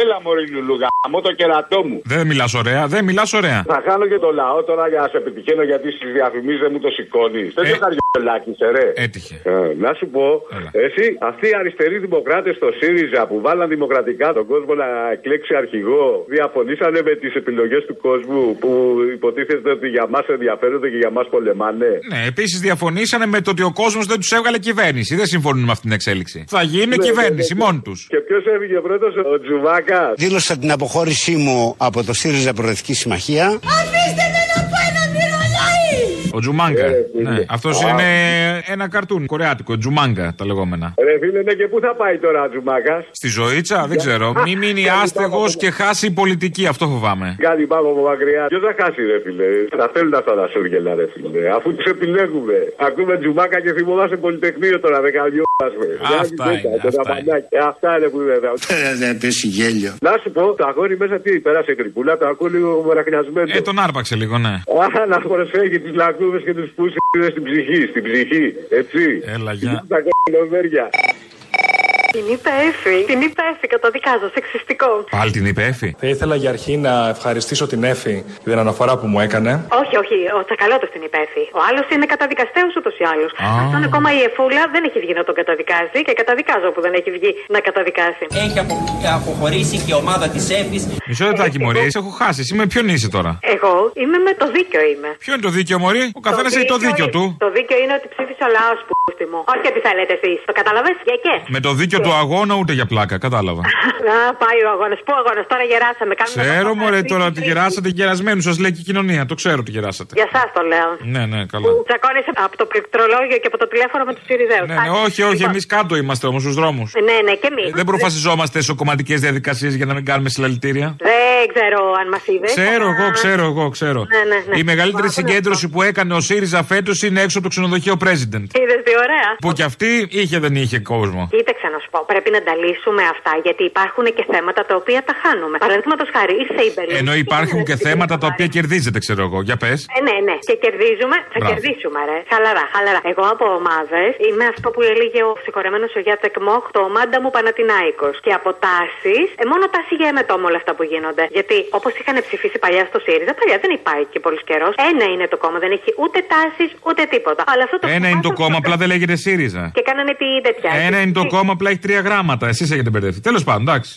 Έλα, Μωρή Λουλούγα, μου το κερατό μου. Δεν μιλάς ωραία, δεν μιλάς ωραία. Θα χάνω και το λαό τώρα για να σε επιτυχαίνω γιατί στις διαφημίσει δεν μου το σηκώνεις. Δεν το καριολάκι, ρε. Έτυχε. Ε, να σου πω, Έλα. εσύ, αυτοί οι αριστεροί δημοκράτες στο ΣΥΡΙΖΑ που βάλαν δημοκρατικά τον κόσμο να εκλέξει αρχηγό, διαφωνήσανε με τις επιλογές του κόσμου που υποτίθεται ότι για μας ενδιαφέρονται και για μας πολεμάνε; Ναι, επίσης διαφωνήσανε με το ότι ο κόσμος δεν τους έβγαλε κυβέρνηση. Δεν συμφωνούν με αυτήν την εξέλιξη. Θα γίνει Ναι, κυβέρνηση ναι, ναι. μόνοι τους. Και ποιος έβγε πρώτος, ο Τζουβάκα. Δήλωσα την αποχώρησή μου από το ΣΥΡΙΖΑ Προοδευτική Συμμαχία. Ο Τζουμάγκα. Ε, φίλε. ναι, αυτός Α. είναι ένα καρτούν κορεάτικο. Τζουμάγκα τα λεγόμενα. Ρε φίλε, ναι, και πού θα πάει τώρα ο Τζουμάκας; Στη ζωήτσα, δεν ξέρω. Μη μείνει άστεγος και χάσει η πολιτική, αυτό φοβάμαι. Κάτι πάμε από μακριά. Ποιος θα χάσει, ρε φίλε; Θα θέλουν αυτά τα σούργελα, ρε φίλε. Αφού τους επιλέγουμε. Ακούμε Τζουμάκα και θυμόμαστε πολυτεχνείο τώρα, δεν καλιόμαστε. Αυτά είναι, Αυτά είναι που είναι. Δεν πέσει γέλιο. Να σου πω, το αγόρι μέσα τι πέρασε κρυπούλα, το ακούω λίγο μεραχνιασμένο. Ε, τον άρπαξε λίγο, ναι. Α, να προσέχει τις λακκούβε και τους πούσιδε στην ψυχή, στην ψυχή. Έτσι. Έλα, γεια. Τα κομμενοβέρια. Την είπε Εφη. Την είπε Εφη, καταδικάζω. Σεξιστικό. Πάλι την είπε Εφη. Θα ήθελα για αρχή να ευχαριστήσω την Εφη για την αναφορά που μου έκανε. Όχι, όχι. Ο Τσακαλώτο την είπε Εφη. Ο άλλος είναι καταδικαστέο ούτως ή άλλως. Α. Αυτόν ακόμα η Εφούλα δεν έχει βγει να τον καταδικάσει και καταδικάζω που δεν έχει βγει να καταδικάσει. Έχει απο- αποχωρήσει και η ομάδα της ΕΦΗ. Μισό λεπτάκι, Μωρή, σε έχω χάσει. Εσύ με ποιον είσαι τώρα; Εγώ είμαι με το δίκιο είμαι. Ποιο είναι το δίκαιο, Μωρή; Ο καθένας έχει το δίκιο του. Το δίκιο είναι ότι ψήφισε ο λαό που μου. Όχι ότι θέλετε εσείς. Το καταλαβες; Για και. Με το δίκιο του αγώνα ούτε για πλάκα, κατάλαβα. Να πάει ο αγώνας. Πού αγώνας, τώρα γεράσαμε. Κάνουμε Ξέρω, Μωρέ, τώρα ότι γεράσατε γερασμένους, σας λέει και η κοινωνία. Το ξέρω ότι γεράσατε. Για εσά το λέω. Ναι, ναι, καλά. Που τσακώνεσαι από το πληκτρολόγιο και από το τηλέφωνο με τους Σιριζέους. Ναι, ναι, όχι, όχι, εμείς κάτω είμαστε όμως στους δρόμους. Ναι, ναι, και εμείς. Δεν προφασιζόμαστε σε κομματικέ διαδικασίες για να μην κάνουμε συλλαλητήρια. Δεν ξέρω αν μας είδες. Ξέρω εγώ, ξέρω εγώ, ξέρω. Ναι, ναι, ναι. Η μεγαλύτερη συγκέντρωση που έκανε ο ΣΥΡΙΖΑ φέτος είναι έξω από το ξενοδοχείο President. Είδες τι ωραία. Που κι αυτή είχε δεν είχε κόσμο. Κοίταξε να σου πω, πρέπει να τα λύσουμε αυτά γιατί υπάρχουν και θέματα τα οποία τα χάνουμε. Παραδείγματος χάρη, ήρθε η Μπερλίνη. Ενώ υπάρχουν και θέματα τα οποία κερδίζετε, ξέρω εγώ. Για πες. Ε, ναι, ναι. Και κερδίζουμε, θα Μπράβο. κερδίσουμε, ρε. Χαλαρά, χαλαρά. Εγώ από ομάδες είμαι αυτό που έλεγε ο συγχωρεμένος ο Γιάτεκ Μόχ, το μάντα μου Πανατινάικος. Και από τάσεις, ε, μόνο τάση για εμετό με όλα αυτά που γίνονται. Γιατί όπως είχαν ψηφίσει παλιά στο ΣΥΡΙΖΑ, παλιά δεν υπάρχει και πολύ καιρός. Ένα είναι το κόμμα, δεν έχει ούτε τάσεις ούτε τίποτα. Αλλά αυτό το Ένα είναι το κόμμα, απλά δεν λέγεται ΣΥΡΙΖΑ. Και κάνανε τη τέτοια. Ένα είναι το κόμμα, απλά έχει τρία γράμματα. Εσεί έχετε μπερδευτεί. Τέλος πάντων, εντάξει.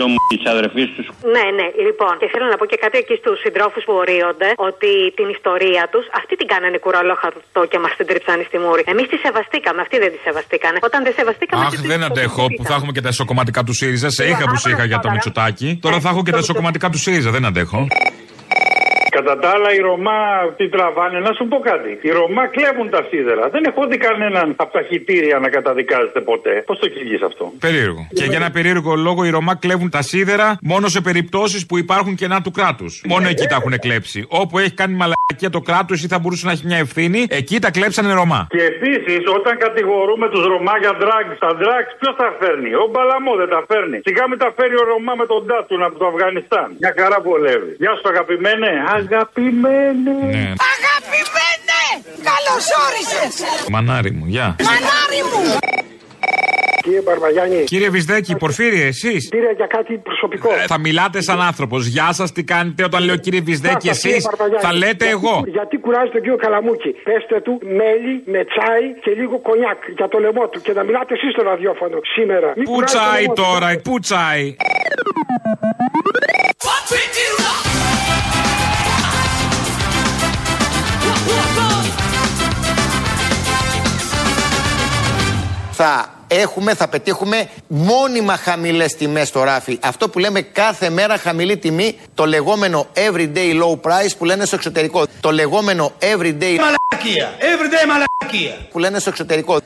το μου της αδερφής τους. Ναι, ναι, λοιπόν. Και θέλω να πω και κάτι εκεί στους συντρόφους που ορίονται ότι την ιστορία τους αυτή την κάνανε κουραλόχαρτο και μας την τριψάνε στη μούρη. Εμείς τη σεβαστήκαμε, αυτοί δεν τη σεβαστήκανε. Όταν δεν σεβαστήκαμε. Αχ, δεν αντέχω που θα έχουμε και τα ισοκομματικά του ΣΥΡΙΖΑ. Σε είχα που σε είχα για το Μητσοτάκι. Τώρα θα έχω και τα ισοκομματικά του ΣΥΡΙΖΑ. Δεν αντέχω. Κατά τα άλλα, οι Ρωμά τι τραβάνε, να σου πω κάτι. Οι Ρωμά κλέβουν τα σίδερα. Δεν έχω δει κανέναν από τα χιτήρια να καταδικάζεται ποτέ. Πώς το εξηγείς αυτό; Περίεργο. Και για ένα περίεργο λόγο οι Ρωμά κλέβουν τα σίδερα μόνο σε περιπτώσεις που υπάρχουν κενά του κράτους. Μόνο εκεί τα έχουν κλέψει. Όπου έχει κάνει μαλακία το κράτος ή θα μπορούσε να έχει μια ευθύνη, εκεί τα κλέψανε Ρωμά. Και επίσης, όταν κατηγορούμε τους Ρωμά για ντράγκ, τα ντράγκ ποιος τα φέρνει; Ο Μπαλαμό δεν τα φέρνει. Σιγά μην τα φέρει ο Ρωμά με τον Τάτσουν από το Αφγανιστάν. Μια χαρά βολεύει. Γεια σου, αγαπημένε. Αγαπημένε. Ναι. Αγαπημένε! Καλώς όρισες! Μανάρι μου, γεια. Μανάρι μου! Κύριε Μπαρβαγιάννη. Κύριε Βυσδέκη, Πορφύριε, εσείς; Πήρα για κάτι προσωπικό. Θα μιλάτε σαν άνθρωπος. Γεια σας, τι κάνετε όταν λέω κύριε Βυσδέκη, Σας, κύριε εσείς; Μπαρβαγιάννη. Θα λέτε Γιατί- εγώ. Γιατί κουράζει τον κύριο Καλαμούκη; Πέστε του μέλι με τσάι και λίγο κονιάκ για το λαιμό του και να μιλάτε εσείς στο ραδιόφωνο σήμερα. Μην Πού κουράζει το τσάι λαιμό του. τώρα, πού τσάι; Θα έχουμε, θα πετύχουμε μόνιμα χαμηλές τιμές στο ράφι. Αυτό που λέμε κάθε μέρα χαμηλή τιμή, το λεγόμενο everyday low price που λένε στο εξωτερικό. Το λεγόμενο everyday. Μαλακία. Everyday μαλακία. που λένε στο εξωτερικό.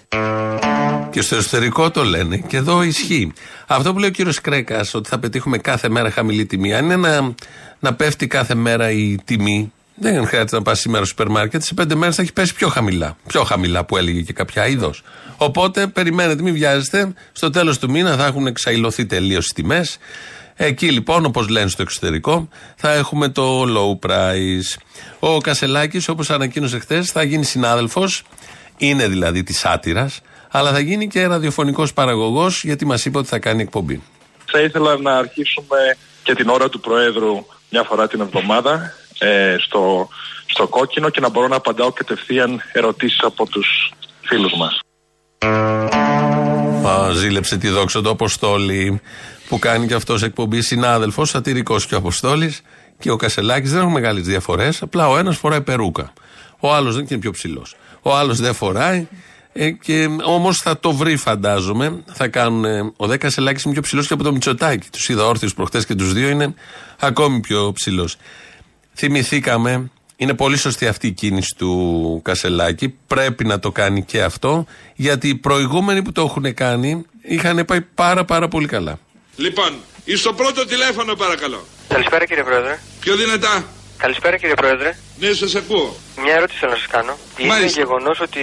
Και στο εσωτερικό το λένε. Και εδώ ισχύει. Αυτό που λέει ο κύριος Κρέκας, ότι θα πετύχουμε κάθε μέρα χαμηλή τιμή, αν είναι να, να πέφτει κάθε μέρα η τιμή, δεν χρειάζεται να πας σήμερα στο σούπερ μάρκετ. Σε πέντε μέρες θα έχει πέσει πιο χαμηλά. Πιο χαμηλά που έλεγε και κάποια είδος. Οπότε περιμένετε, μην βιάζεστε. Στο τέλος του μήνα θα έχουν εξαϊλωθεί τελείως οι τιμές. Εκεί λοιπόν, όπως λένε στο εξωτερικό, θα έχουμε το low price. Ο Κασελάκης, όπως ανακοίνωσε χθες, θα γίνει συνάδελφος. Είναι δηλαδή της άτυρας, αλλά θα γίνει και ραδιοφωνικός παραγωγός, γιατί μας είπε ότι θα κάνει εκπομπή. Θα ήθελα να αρχίσουμε και την ώρα του Προέδρου μια φορά την εβδομάδα ε, στο, στο κόκκινο και να μπορώ να απαντάω κατευθείαν ερωτήσεις από τους φίλους μας. Α, ζήλεψε τη δόξα του Αποστόλη που κάνει και αυτός εκπομπή συνάδελφος, σατυρικός και ο Αποστόλης και ο Κασελάκης. Δεν έχουν μεγάλες διαφορές. Απλά ο ένας φοράει περούκα. Ο άλλος δεν είναι πιο ψηλός. Ο άλλος δεν φοράει. Ε, και όμως θα το βρει, φαντάζομαι. Θα κάνουν. ε, ο Δε Κασελάκης είναι πιο ψηλός και από το Μητσοτάκι. Τους είδα όρθιου προχτές και τους δύο είναι ακόμη πιο ψηλός. Θυμηθήκαμε, είναι πολύ σωστή αυτή η κίνηση του Κασελάκη. Πρέπει να το κάνει και αυτό, γιατί οι προηγούμενοι που το έχουν κάνει είχαν πάει πάρα πάρα πολύ καλά. Λοιπόν, στο πρώτο τηλέφωνο παρακαλώ. Καλησπέρα κύριε Πρόεδρε. Πιο δυνατά. Καλησπέρα κύριε Πρόεδρε. Ναι, σας ακούω. Μια ερώτηση θέλω να σας κάνω. Είναι Μάλιστα. γεγονός ότι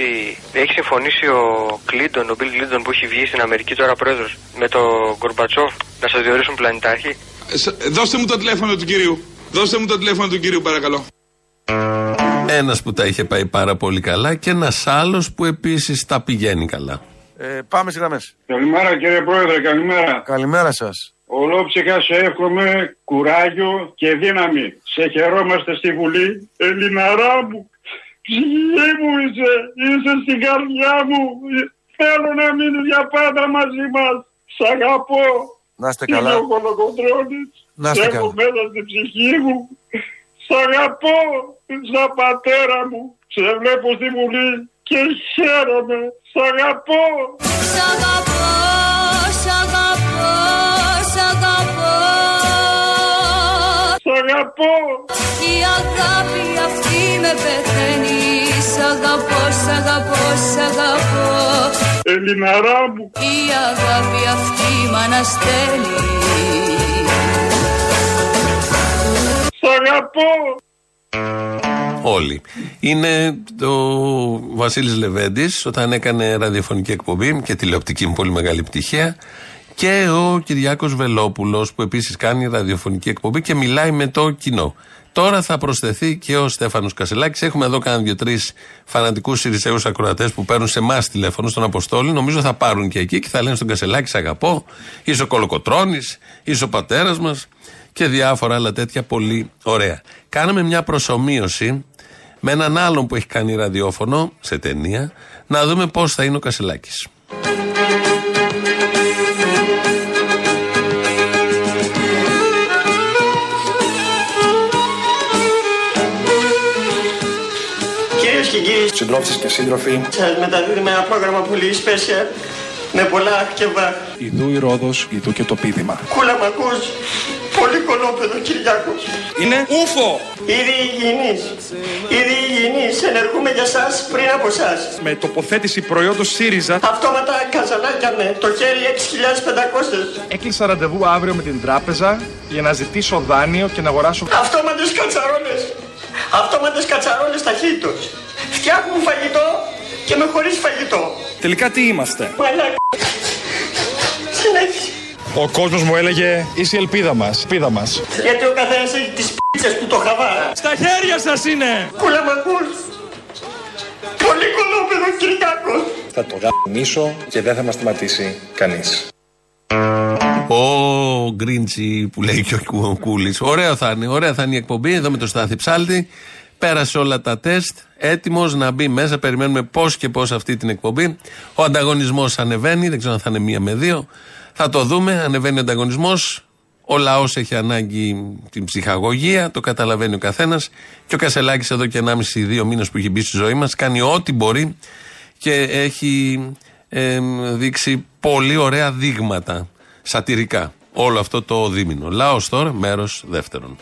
έχει συμφωνήσει ο Κλίντον, ο Μπιλ Κλίντον που έχει βγει στην Αμερική τώρα πρόεδρος, με τον Γκορμπατσόφ να σας διορίσουν πλανητάρχη; Ε, σ- ε, Δώστε μου το τηλέφωνο του κυρίου. Δώστε μου το τηλέφωνο του κυρίου παρακαλώ. Ένας που τα είχε πάει πάρα πολύ καλά και ένας άλλος που επίσης τα πηγαίνει καλά. Ε, πάμε στις γραμμές. Καλημέρα κύριε Πρόεδρε, καλημέρα. Καλημέρα σας. Ολόψυχα σε εύχομαι κουράγιο και δύναμη. Σε χαιρόμαστε στη Βουλή. Ελληναρά μου, ψυχή μου είσαι, είσαι στην καρδιά μου. Θέλω να μείνεις για πάντα μαζί μας. Σ' αγαπώ. Να είστε καλά. Είμαι ο Κολοκοντρώνης. Να είστε Σ' έχω καλά. μέσα στην ψυχή μου. Σ' αγαπώ σαν πατέρα μου. Σε βλέπω στη Βουλή και χαίρομαι. Σ' αγαπώ. Σ' αγαπώ, σ' αγαπώ, σ' αγαπώ Σ' αγαπώ Η αγάπη αυτή με πεθαίνει Σ' αγαπώ, σ' αγαπώ, σ' αγαπώ Ελληναρά μου Η αγάπη αυτή μ' αναστέλει Σ' αγαπώ Όλοι. Είναι το Βασίλης Λεβέντης όταν έκανε ραδιοφωνική εκπομπή και τηλεοπτική με πολύ μεγάλη επιτυχία. Και ο Κυριάκος Βελόπουλος που επίσης κάνει ραδιοφωνική εκπομπή και μιλάει με το κοινό. Τώρα θα προσθεθεί και ο Στέφανος Κασελάκης. Έχουμε εδώ κάνα δύο-τρεις φανατικούς Ιρισαίου ακροατές που παίρνουν σε εμάς τηλέφωνο στον Αποστόλη. Νομίζω θα πάρουν και εκεί και θα λένε στον Κασελάκη: «Σ' αγαπώ, είσαι ο Κολοκοτρόνη, είσαι ο πατέρας μας και διάφορα άλλα τέτοια πολύ ωραία. Κάναμε μια προσωμείωση με έναν άλλον που έχει κάνει ραδιόφωνο σε ταινία να δούμε πώς θα είναι ο Κασελάκης. Κυρίες και κύριοι, Συντρόφισσες και σύντροφοι, σας μεταδίδουμε ένα πρόγραμμα πολύ special με πολλά και βάχ. ιδού η Ρόδος, ιδού και το πίδημα. Κούλα μ' ακούς, πολύ κολόπεδο Κυριάκος. Είναι ούφο! Ήδη υγιεινής, ήδη υγιεινής, ενεργούμε για σας πριν από σας. Με τοποθέτηση προϊόντος ΣΥΡΙΖΑ. Αυτόματα καζανάκια με, το χέρι 6.500. Έκλεισα ραντεβού αύριο με την τράπεζα για να ζητήσω δάνειο και να αγοράσω. Αυτόματες κατσαρόλες, αυτόματες κατσαρόλες ταχύτητος. Φτιάχνουν φαγητό και με χωρίς φαγητό. Τελικά τι είμαστε; Μαλάκα. Συνέχισε. Ο κόσμος μου έλεγε είσαι η ελπίδα μας. Ελπίδα μας. Γιατί ο καθένας έχει τις πίτσες του το χαβά. Στα χέρια σας είναι! Κούλα μ' ακούς. Πολύ κολόπεδο Κυριάκος. Θα το γαμίσω και δεν θα μας σταματήσει κανείς. Ο Γκρίντσι που λέει και ο Κούλης. Ωραία θα είναι, ωραία θα είναι η εκπομπή εδώ με το Στάθη Ψάλτη. Πέρασε όλα τα τεστ, έτοιμος να μπει μέσα. Περιμένουμε πώς και πώς αυτή την εκπομπή. Ο ανταγωνισμός ανεβαίνει, δεν ξέρω αν θα είναι μία με δύο. Θα το δούμε, ανεβαίνει ο ανταγωνισμός. Ο λαός έχει ανάγκη την ψυχαγωγία, το καταλαβαίνει ο καθένας. Και ο Κασελάκης εδώ και 1,5-2 μήνες που έχει μπει στη ζωή μας κάνει ό,τι μπορεί και έχει ε, δείξει πολύ ωραία δείγματα. Σατυρικά. Όλο αυτό το δίμηνο. Λαό τώρα, μέρος δεύτερον.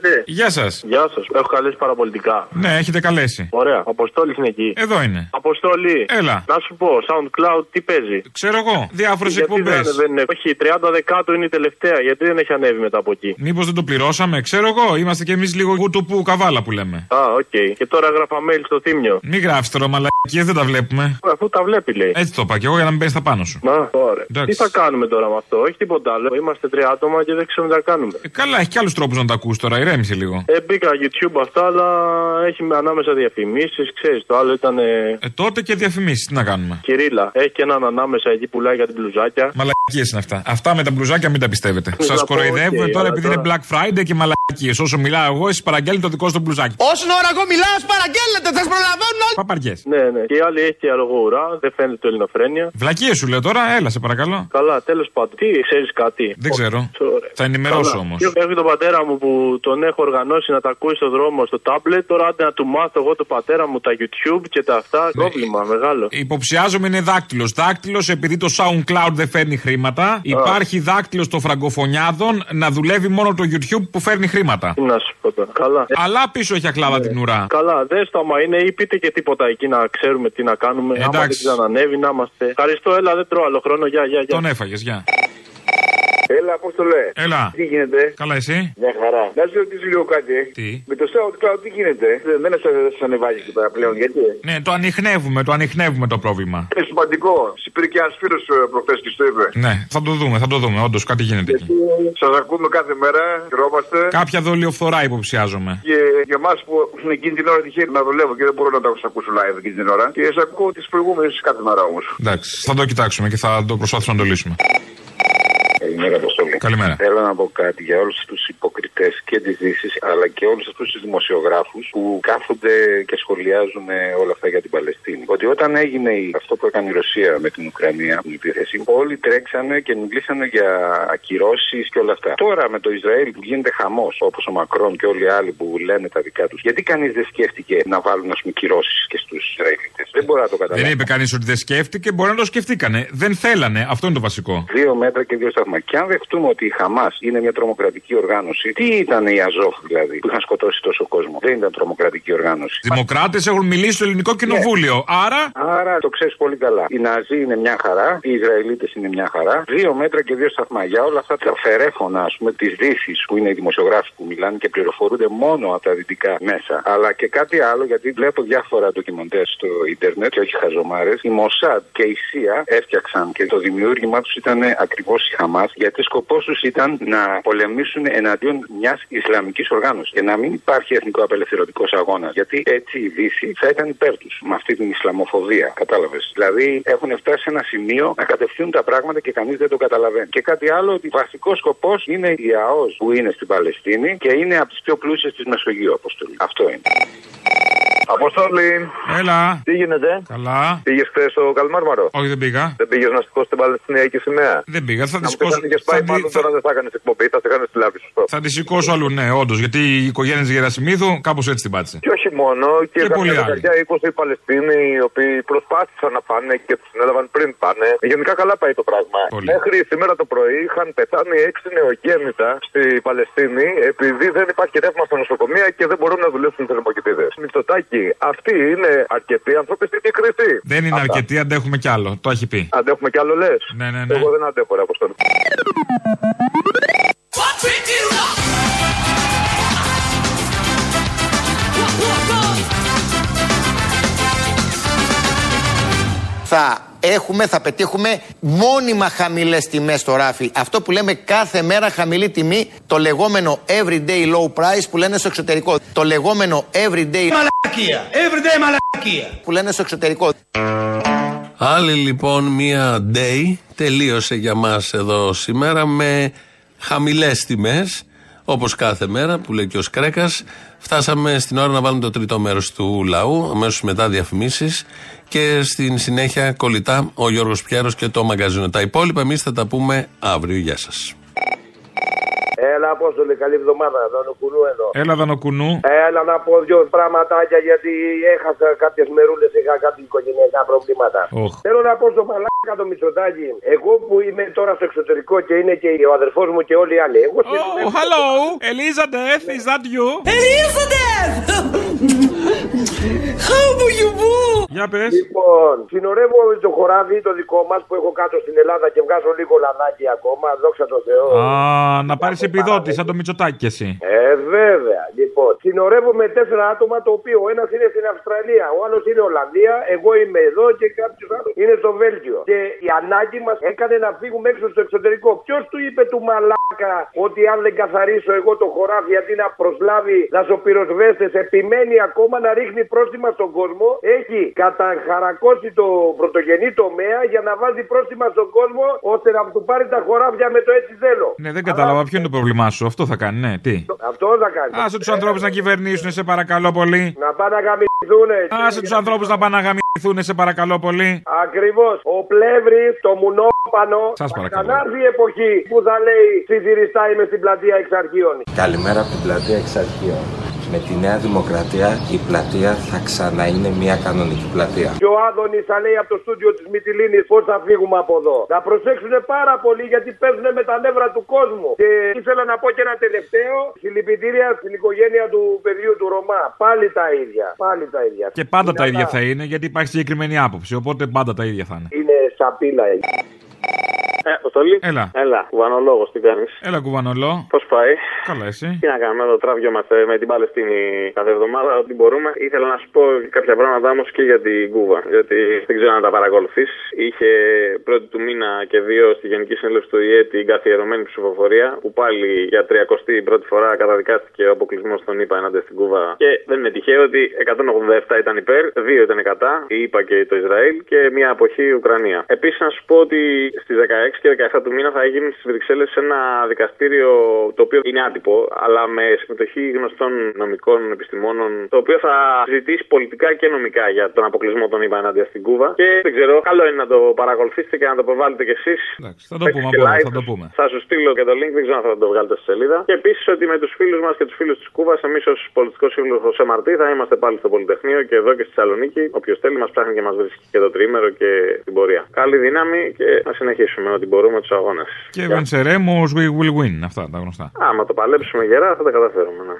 Χαίρετε. Γεια σας. Γεια σας. Έχω καλέσει παραπολιτικά. Ναι, έχετε καλέσει. Ωραία. Αποστόλης είναι εκεί. Εδώ είναι. Αποστόλη. Έλα. Να σου πω, SoundCloud τι παίζει; Ξέρω εγώ. Διάφορες Γιατί εκπομπές. δεν ανεβαίνει. Όχι, 30 δεκάτου είναι η τελευταία. Γιατί δεν έχει ανέβει μετά από εκεί; Μήπως δεν το πληρώσαμε, ξέρω εγώ. Είμαστε κι εμείς λίγο γουτουπού καβάλα που λέμε. Α, οκ. Και τώρα έγραφα mail στο Θύμιο. Μην γράφεις τώρα μαλακίες, δεν τα βλέπουμε. Αφού τα βλέπει, λέει. Έτσι το είπα κι εγώ για να μην μπαίνει στα πάνω σου. Να, ωραία. Εντάξει. Τι θα κάνουμε τώρα με αυτό, όχι τίποτα άλλο. Είμαστε τρία άτομα και δεν ξέρουμε τι θα κάνουμε. Ε, καλά, έχει κι άλλους τρόπους να τα ακούς τώρα, ηρέμησε λίγο. Ε, μπήκα YouTube αυτά, αλλά έχει με ανάμεσα διαφημίσεις, ξέρεις. Το άλλο ήταν. Ε, Ε, τότε και διαφημίσεις, τι να κάνουμε; Κυρίλα. Έχει και έναν ανάμεσα εκεί που πουλάει για την μπλουζάκια. Μαλακίες είναι αυτά. Αυτά με τα μπλουζάκια μην τα πιστεύετε. Να Σας πω, κοροϊδεύουμε οκ, τώρα αλλά επειδή είναι τώρα- Black Friday και μαλακίες. Όσο μιλάω εγώ, εσύ παραγγέλνει το δικό σου το μπλουζάκι. Όσον ώρα εγώ μιλάω, παραγγέλλετε, θα σας προλαβαίνουν όλοι. Παπαριές. Ναι, ναι. Και η άλλη έχει και αργό ουρά, δεν φαίνεται το ελληνοφρένεια. Βλακίες σου λέω τώρα, έλα σε παρακαλώ. Καλά, τέλος πάντων. Τι ξέρεις κάτι; Δεν ξέρω. Ωραία. Θα ενημερώσω Καλά. όμως. Έχω τον πατέρα μου που τον έχω οργανώσει να τα ακούει στο δρόμο στο τάμπλετ. Τώρα άντε να του μάθω εγώ τον πατέρα μου τα YouTube και τα αυτά. Ναι. Πρόβλημα μεγάλο. Υποψιάζομαι είναι δάκτυλος. Δάκτυλος επειδή το SoundCloud δεν φέρνει χρήματα. Υπάρχει δάκτυλος των φραγκοφωνιάδων να δουλεύει μόνο το YouTube που φέρνει χρήματα. Τι να σου πω τώρα. Καλά. Αλλά πίσω έχει ακλάδα Ναι. την ουρά. Καλά, δεν στο άμα είναι ή πείτε και τίποτα εκεί να ξέρουμε τι να κάνουμε. Άμα δεν Εντάξει. ξανανεύει να είμαστε. Ευχαριστώ, έλα, δεν τρώω άλλο χρόνο. Γεια, γεια, γεια. Τον έφαγες, γεια. Έλα, πώς το λέει. Έλα. Τι γίνεται; Καλά, εσύ; Μια χαρά. Να σου ρωτήσω λίγο κάτι. ε. Τι; Με το SoundCloud τι γίνεται; Δεν, δεν σας ανεβάζει εκεί πέρα πλέον. Γιατί; Ναι, το ανοιχνεύουμε, το ανοιχνεύουμε το πρόβλημα. Είναι σημαντικό. Συμπήρε και ένας φίλος προχθές και στο είπε. Ναι, θα το δούμε, θα το δούμε. Όντως κάτι γίνεται εκεί. Σας ακούμε κάθε μέρα. Χαιρόμαστε. Κάποια δολιοφθορά υποψιάζομαι. Και για εμά που εκείνη την ώρα τυχαίνει να δουλεύω και δεν μπορώ να τα ακούσω live εκείνη την ώρα. Και σας ακούω τις προηγούμενες κάθε μέρα όμως. Εντάξει, θα το κοιτάξουμε και θα το προσπαθήσουμε να το λύσουμε. Καλημέρα, Αποστολή. Καλημέρα. Θέλω να πω κάτι για όλους τους υποκριτές και τη Δύση, αλλά και όλους αυτούς τους δημοσιογράφους που κάθονται και σχολιάζουν ε, όλα αυτά για την Παλαιστίνη. Ότι όταν έγινε η- αυτό που έκανε η Ρωσία με την Ουκρανία, την επίθεση, όλοι τρέξανε και μιλήσανε για ακυρώσεις και όλα αυτά. Τώρα με το Ισραήλ που γίνεται χαμός, όπως ο Μακρόν και όλοι οι άλλοι που λένε τα δικά τους, γιατί κανείς δεν σκέφτηκε να βάλουν ας πούμε κυρώσεις και στους Ισραηλίτες; Δεν μπορώ να το καταλάβω. Δεν είπε κανείς ότι δεν σκέφτηκε, μπορεί να το σκεφτήκανε. Δεν θέλανε, αυτό είναι το βασικό. Δύο μέτρα και δύο σταθμά. Και αν δεχτούμε ότι η Χαμάς είναι μια τρομοκρατική οργάνωση, τι ήταν η Αζόφ δηλαδή που είχαν σκοτώσει τόσο κόσμο; Δεν ήταν τρομοκρατική οργάνωση. Δημοκράτες έχουν μιλήσει στο ελληνικό κοινοβούλιο. Άρα. Άρα το ξέρεις πολύ καλά. Οι Ναζί είναι μια χαρά, οι Ισραηλίτες είναι μια χαρά. Δύο μέτρα και δύο σταθμά. Για όλα αυτά τα φερέφωνα, ας πούμε, τη Δύση που είναι οι δημοσιογράφοι που μιλάνε και πληροφορούνται μόνο από τα δυτικά μέσα. Αλλά και κάτι άλλο, γιατί βλέπω διάφορα ντοκιμοντέρ στο ίντερνετ και όχι χαζομάρες. Η Μοσάντ και η ΣΥΑ έφτιαξαν και το δημιούργημά τους ήταν ακριβώς η Χαμάς, γιατί σκοπός τους ήταν να πολεμήσουν εναντίον μιας Ισλαμικής οργάνωσης και να μην υπάρχει εθνικό απελευθερωτικός αγώνας. Γιατί έτσι η Δύση θα ήταν υπέρ τους με αυτή την Ισλαμοφοβία. Κατάλαβες. Δηλαδή έχουν φτάσει σε ένα σημείο να κατευθύνουν τα πράγματα και κανείς δεν το καταλαβαίνει. Και κάτι άλλο, ότι βασικός σκοπός είναι η ΑΟΣ που είναι στην Παλαιστίνη και είναι από τις πιο πλούσιες της Μεσογείου, Αποστολή. Αυτό είναι. Αποστόλη. Έλα. Τι γίνεται; Καλά. Πήγες χθες στο Καλμάρμαρο; Όχι, δεν πήγα. Δεν πήγες να σηκώσει την Παλαιστινιακή σημαία; Δεν πήγα. Θα τη Να μου σηκώσω. Πεις αν είχες πάει, θα τη- μάλλον θα- τώρα δεν θα έκανες εκπομπή, θα σε έκανε στη λάβη, σωστό. Θα τη σηκώσω αλλού, ναι, όντως. Γιατί η οικογένεια της Γερασιμίδου κάπως έτσι την πάτησε. Και όχι μόνο, και, Και πολλοί καμιά άλλοι. δεκαετία 20 οι Παλαιστίνοι οι οποίοι προσπάθησαν να πάνε και τους συνέλαβαν πριν πάνε. Γενικά καλά πάει το πράγμα. Μέχρι σήμερα το πρωί είχαν πεθάνει 6 νεογέννητα στη Παλαιστίνη επειδή δεν υπάρχει ρεύμα στα νοσοκομεία και δεν μπορούν να δουλέψουν οι θερμοκηπίδε. Μητσοτάκι, αυτοί είναι αρκετοί άνθρωποι στην κρίση. Δεν είναι Αυτά. αρκετή, αντέχουμε κι άλλο. Το έχει πει. Αντέχουμε κι άλλο λες. Ναι, ναι, ναι. Εγώ δεν αντέχω, ρε Αποστόλη. Θα έχουμε, θα πετύχουμε μόνιμα χαμηλές τιμές στο ράφι. Αυτό που λέμε κάθε μέρα χαμηλή τιμή, το λεγόμενο everyday low price που λένε στο εξωτερικό. Το λεγόμενο everyday Μαλακία. Everyday μαλακία. που λένε στο εξωτερικό. Άλλη λοιπόν μία day τελείωσε για μας εδώ σήμερα με χαμηλές τιμές όπως κάθε μέρα που λέει και ο Σκρέκας. Φτάσαμε στην ώρα να βάλουμε το τρίτο μέρος του λαού αμέσως μετά διαφημίσεις. Και στην συνέχεια κολλητά ο Γιώργος Πιέρος και το μαγκαζίνο. Τα υπόλοιπα εμείς θα τα πούμε αύριο. Γεια σας Έλα, Απόστολε, καλή εβδομάδα. Δανοκουνού εδώ. Έλα, δανοκουνού. Έλα να πω δύο πραγματάκια γιατί έχασα κάποιες μερούλες, είχα κάτι οικογενειακά προβλήματα. Οχ. Θέλω να πω στο μαλάκα το Μητσοτάκι, εγώ που είμαι τώρα στο εξωτερικό και είναι και ο αδερφός μου και όλοι οι άλλοι. Εγώ Oh, hello, Elizabeth, is that you? How do you Για πες. Λοιπόν, συνορεύω το χωράδι το δικό μας που έχω κάτω στην Ελλάδα και βγάζω λίγο λαδάκι ακόμα. Δόξα τω Θεώ. Α, να πάρεις επιδότη, σαν το Μητσοτάκι κι εσύ. Ε, βέβαια. Λοιπόν, συνορεύω με τέσσερα άτομα το οποίο ο ένας είναι στην Αυστραλία, ο άλλος είναι Ολλανδία, εγώ είμαι εδώ και κάποιος άλλος είναι στο Βέλγιο. Και η ανάγκη μας έκανε να φύγουμε έξω στο εξωτερικό. Ποιος του είπε του μαλάκα ότι αν δεν καθαρίσω εγώ το χωράφι αντί να προσλάβει δασοπυροσβέστε, επιμένει ακόμα να ρίχνει πρόστιμα στον κόσμο. Έχει καταχαρακώσει το πρωτογενή τομέα για να βάζει πρόστιμα στον κόσμο ώστε να του πάρει τα χωράφια με το έτσι θέλω. Ναι, δεν κατάλαβα ποιο είναι το πρόβλημά σου; Αυτό θα κάνει, ναι, τι; Αυτό θα κάνει. Άσε τους ανθρώπους να κυβερνήσουν, σε παρακαλώ πολύ. Να πάνε να γαμηθούνε. Άσε τους ανθρώπους να πάνε να γαμηθούν, σε παρακαλώ πολύ. Ακριβώς. Ο πλεύρης, το μουνόπανο. Σας παρακαλώ. Ξανάρθει η εποχή που θα λέει Συντηρηστά είμαι στην πλατεία εξαρχείων. Καλημέρα από την πλατεία Εξαρχείων. Με τη Νέα Δημοκρατία η πλατεία θα ξανά είναι μια κανονική πλατεία. Και ο Άδωνης θα λέει από το στούντιο της Μυτιλίνης πώς θα φύγουμε από εδώ. Να προσέξουν πάρα πολύ γιατί παίζουν με τα νεύρα του κόσμου. Και ήθελα να πω και ένα τελευταίο. Συλληπιτήρια στην οικογένεια του παιδιού του Ρωμά. Πάλι τα ίδια. Πάλι τα ίδια. Και πάντα τα Δυνατά. ίδια θα είναι, γιατί υπάρχει συγκεκριμένη άποψη. Οπότε πάντα τα ίδια θα είναι. Είναι σαπίλα. Ε, Αποστολή. Έλα. Έλα, κουβανολόγος, τι κάνεις; Έλα, κουβανολό. Πώς πάει; Καλά, εσύ. Τι να κάνουμε εδώ, τραβιόμαστε με την Παλαιστίνη κάθε εβδομάδα, ό,τι μπορούμε. Ήθελα να σου πω κάποια πράγματα όμως και για την Κούβα. Γιατί δεν ξέρω αν τα παρακολουθείς. Είχε πρώτη του μήνα και δύο στη Γενική Συνέλευση του ΙΕ την καθιερωμένη ψηφοφορία, που πάλι για 31η φορά καταδικάστηκε ο αποκλεισμός των ΙΠΑ ενάντια στην Κούβα. Και δεν είναι τυχαίο ότι 187 ήταν υπέρ, δύο ήταν κατά, η ΙΠΑ και το Ισραήλ και μια αποχή η Ουκρανία. Επίσης να σου πω ότι στις 16 και 17 του μήνα θα γίνει στις Βρυξέλλες ένα δικαστήριο το οποίο είναι άτυπο, αλλά με συμμετοχή γνωστών νομικών επιστημόνων, το οποίο θα συζητήσει πολιτικά και νομικά για τον αποκλεισμό των ΙΠΑ ενάντια στην Κούβα. Και δεν ξέρω, καλό είναι να το παρακολουθήσετε και να το προβάλλετε κι εσείς. Θα το πούμε, από εδώ, θα το πούμε. Θα σου στείλω και το link, δεν ξέρω αν θα το βγάλετε στη σελίδα. Και επίσης ότι με τους φίλους μας και τους φίλους της Κούβας, εμείς ως πολιτικός σύμβουλος MRT θα είμαστε πάλι στο Πολυτεχνείο και εδώ και στη Θεσσαλονίκη. Όποιος θέλει, μας ψάχνει και μας βρίσκει και το τρίμερο και την πορεία. Καλή δύναμη και να συνεχίσουμε ό,τι μπορούμε τους αγώνες. Και Βενσερέμος we will win. Αυτά τα γνωστά. Άμα το παλέψουμε γερά, θα τα καταφέρουμε. Ναι.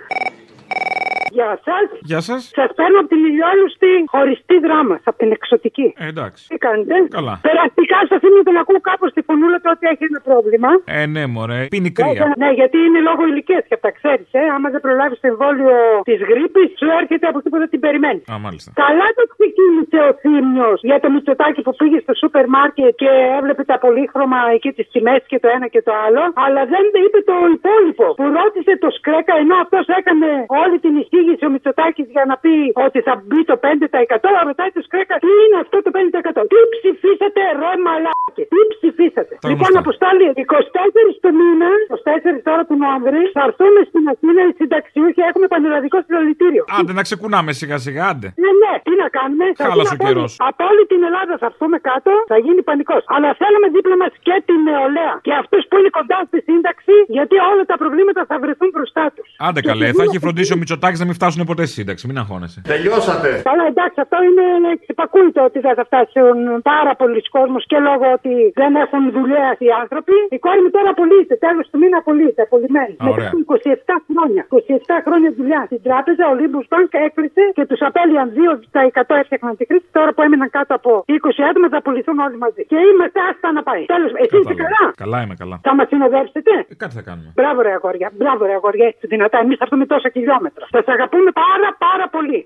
Γεια σας. Γεια σας. Σας παίρνω από την Ηλιόλου στη χωριστή δράμα, από την εξωτική. Ε, εντάξει. Τι κάνετε; Καλά. Περαστικά σα αφήνω τον ακούω κάπως στη φωνούλα του ότι έχει ένα πρόβλημα. Ε, ναι, μωρέ. Πίνει κρύα. Ναι, γιατί είναι λόγω ηλικίας και αυτά ξέρεις. Ε. Άμα δεν προλάβεις το εμβόλιο της γρήπης, σου έρχεται από εκεί που δεν την περιμένεις. Α, μάλιστα. Καλά το ξεκίνησε ο Θήμιο για το μυτσοτάκι που πήγε στο σούπερ μάρκετ και έβλεπε τα πολύχρωμα εκεί τις τιμές και το ένα και το άλλο. Αλλά δεν είπε το υπόλοιπο που ρώτησε το Σκρέκα ενώ αυτός έκανε όλη την εισήγηση ο Μητσοτάκης για να πει ότι θα μπει το 5%. Ρωτάει το Σκρέκα τι είναι αυτό το 5%. Τι ψηφίσατε, ρε μαλάκι. Τι ψηφίσατε; Τα λοιπόν, γνωστά. αποστάλει 24 το μήνα, 24 τώρα του Νοέμβρη, θα έρθουμε στην Αθήνα οι συνταξιούχοι. Έχουμε πανελλαδικό συλλαλητήριο. Άντε να ξεκουνάμε σιγά σιγά, άντε. Ναι, ναι, τι να κάνουμε. Θα Χάλασε γίνει ο από όλη- καιρός. Από όλη την Ελλάδα θα έρθουμε κάτω, θα γίνει πανικός. Αλλά θέλουμε δίπλα μας και την νεολαία. Και αυτούς που είναι κοντά στη σύνταξη, γιατί όλα τα προβλήματα θα βρεθούν μπροστά τους. Άντε καλέ, θα έχει φροντίσει ο Μητσοτάκης να μην φτάσουν ποτέ στη σύνταξη. Μην αγχώνεσαι. Τελειώσατε. Καλά, εντάξει, αυτό είναι εξυπακούητο ότι δεν θα φτάσουν πάρα πολλοί κόσμος και λόγω ότι δεν έχουν δουλειά οι άνθρωποι. Η κόρη μου τώρα απολύεται, τέλος του μήνα απολύεται, απολυμμένη. Α, Μετά ωραία. από 27 χρόνια. 27 χρόνια δουλειά. Στην τράπεζα ο Λίμπου Μπάνκ έκλεισε και τους απέλυαν 2% έφτιαχναν τη κρίση. Τώρα που έμειναν κάτω από 20 άτομα θα απολυθούν όλοι μαζί. Και είμαστε άστα να πάει. Τέλος, εσύ είσαι καλά; Καλά είμαι, καλά. Θα μας συνοδεύσετε; Ε, κάτι θα κάνουμε. Μπράβο, ρε αγόρια. Μπράβο, ρε αγόρια. Έτσι δυνατά. Εμείς θα έρθουμε τόσα χιλιόμετρα. Θα σα αγαπούμε πάρα πάρα πολύ.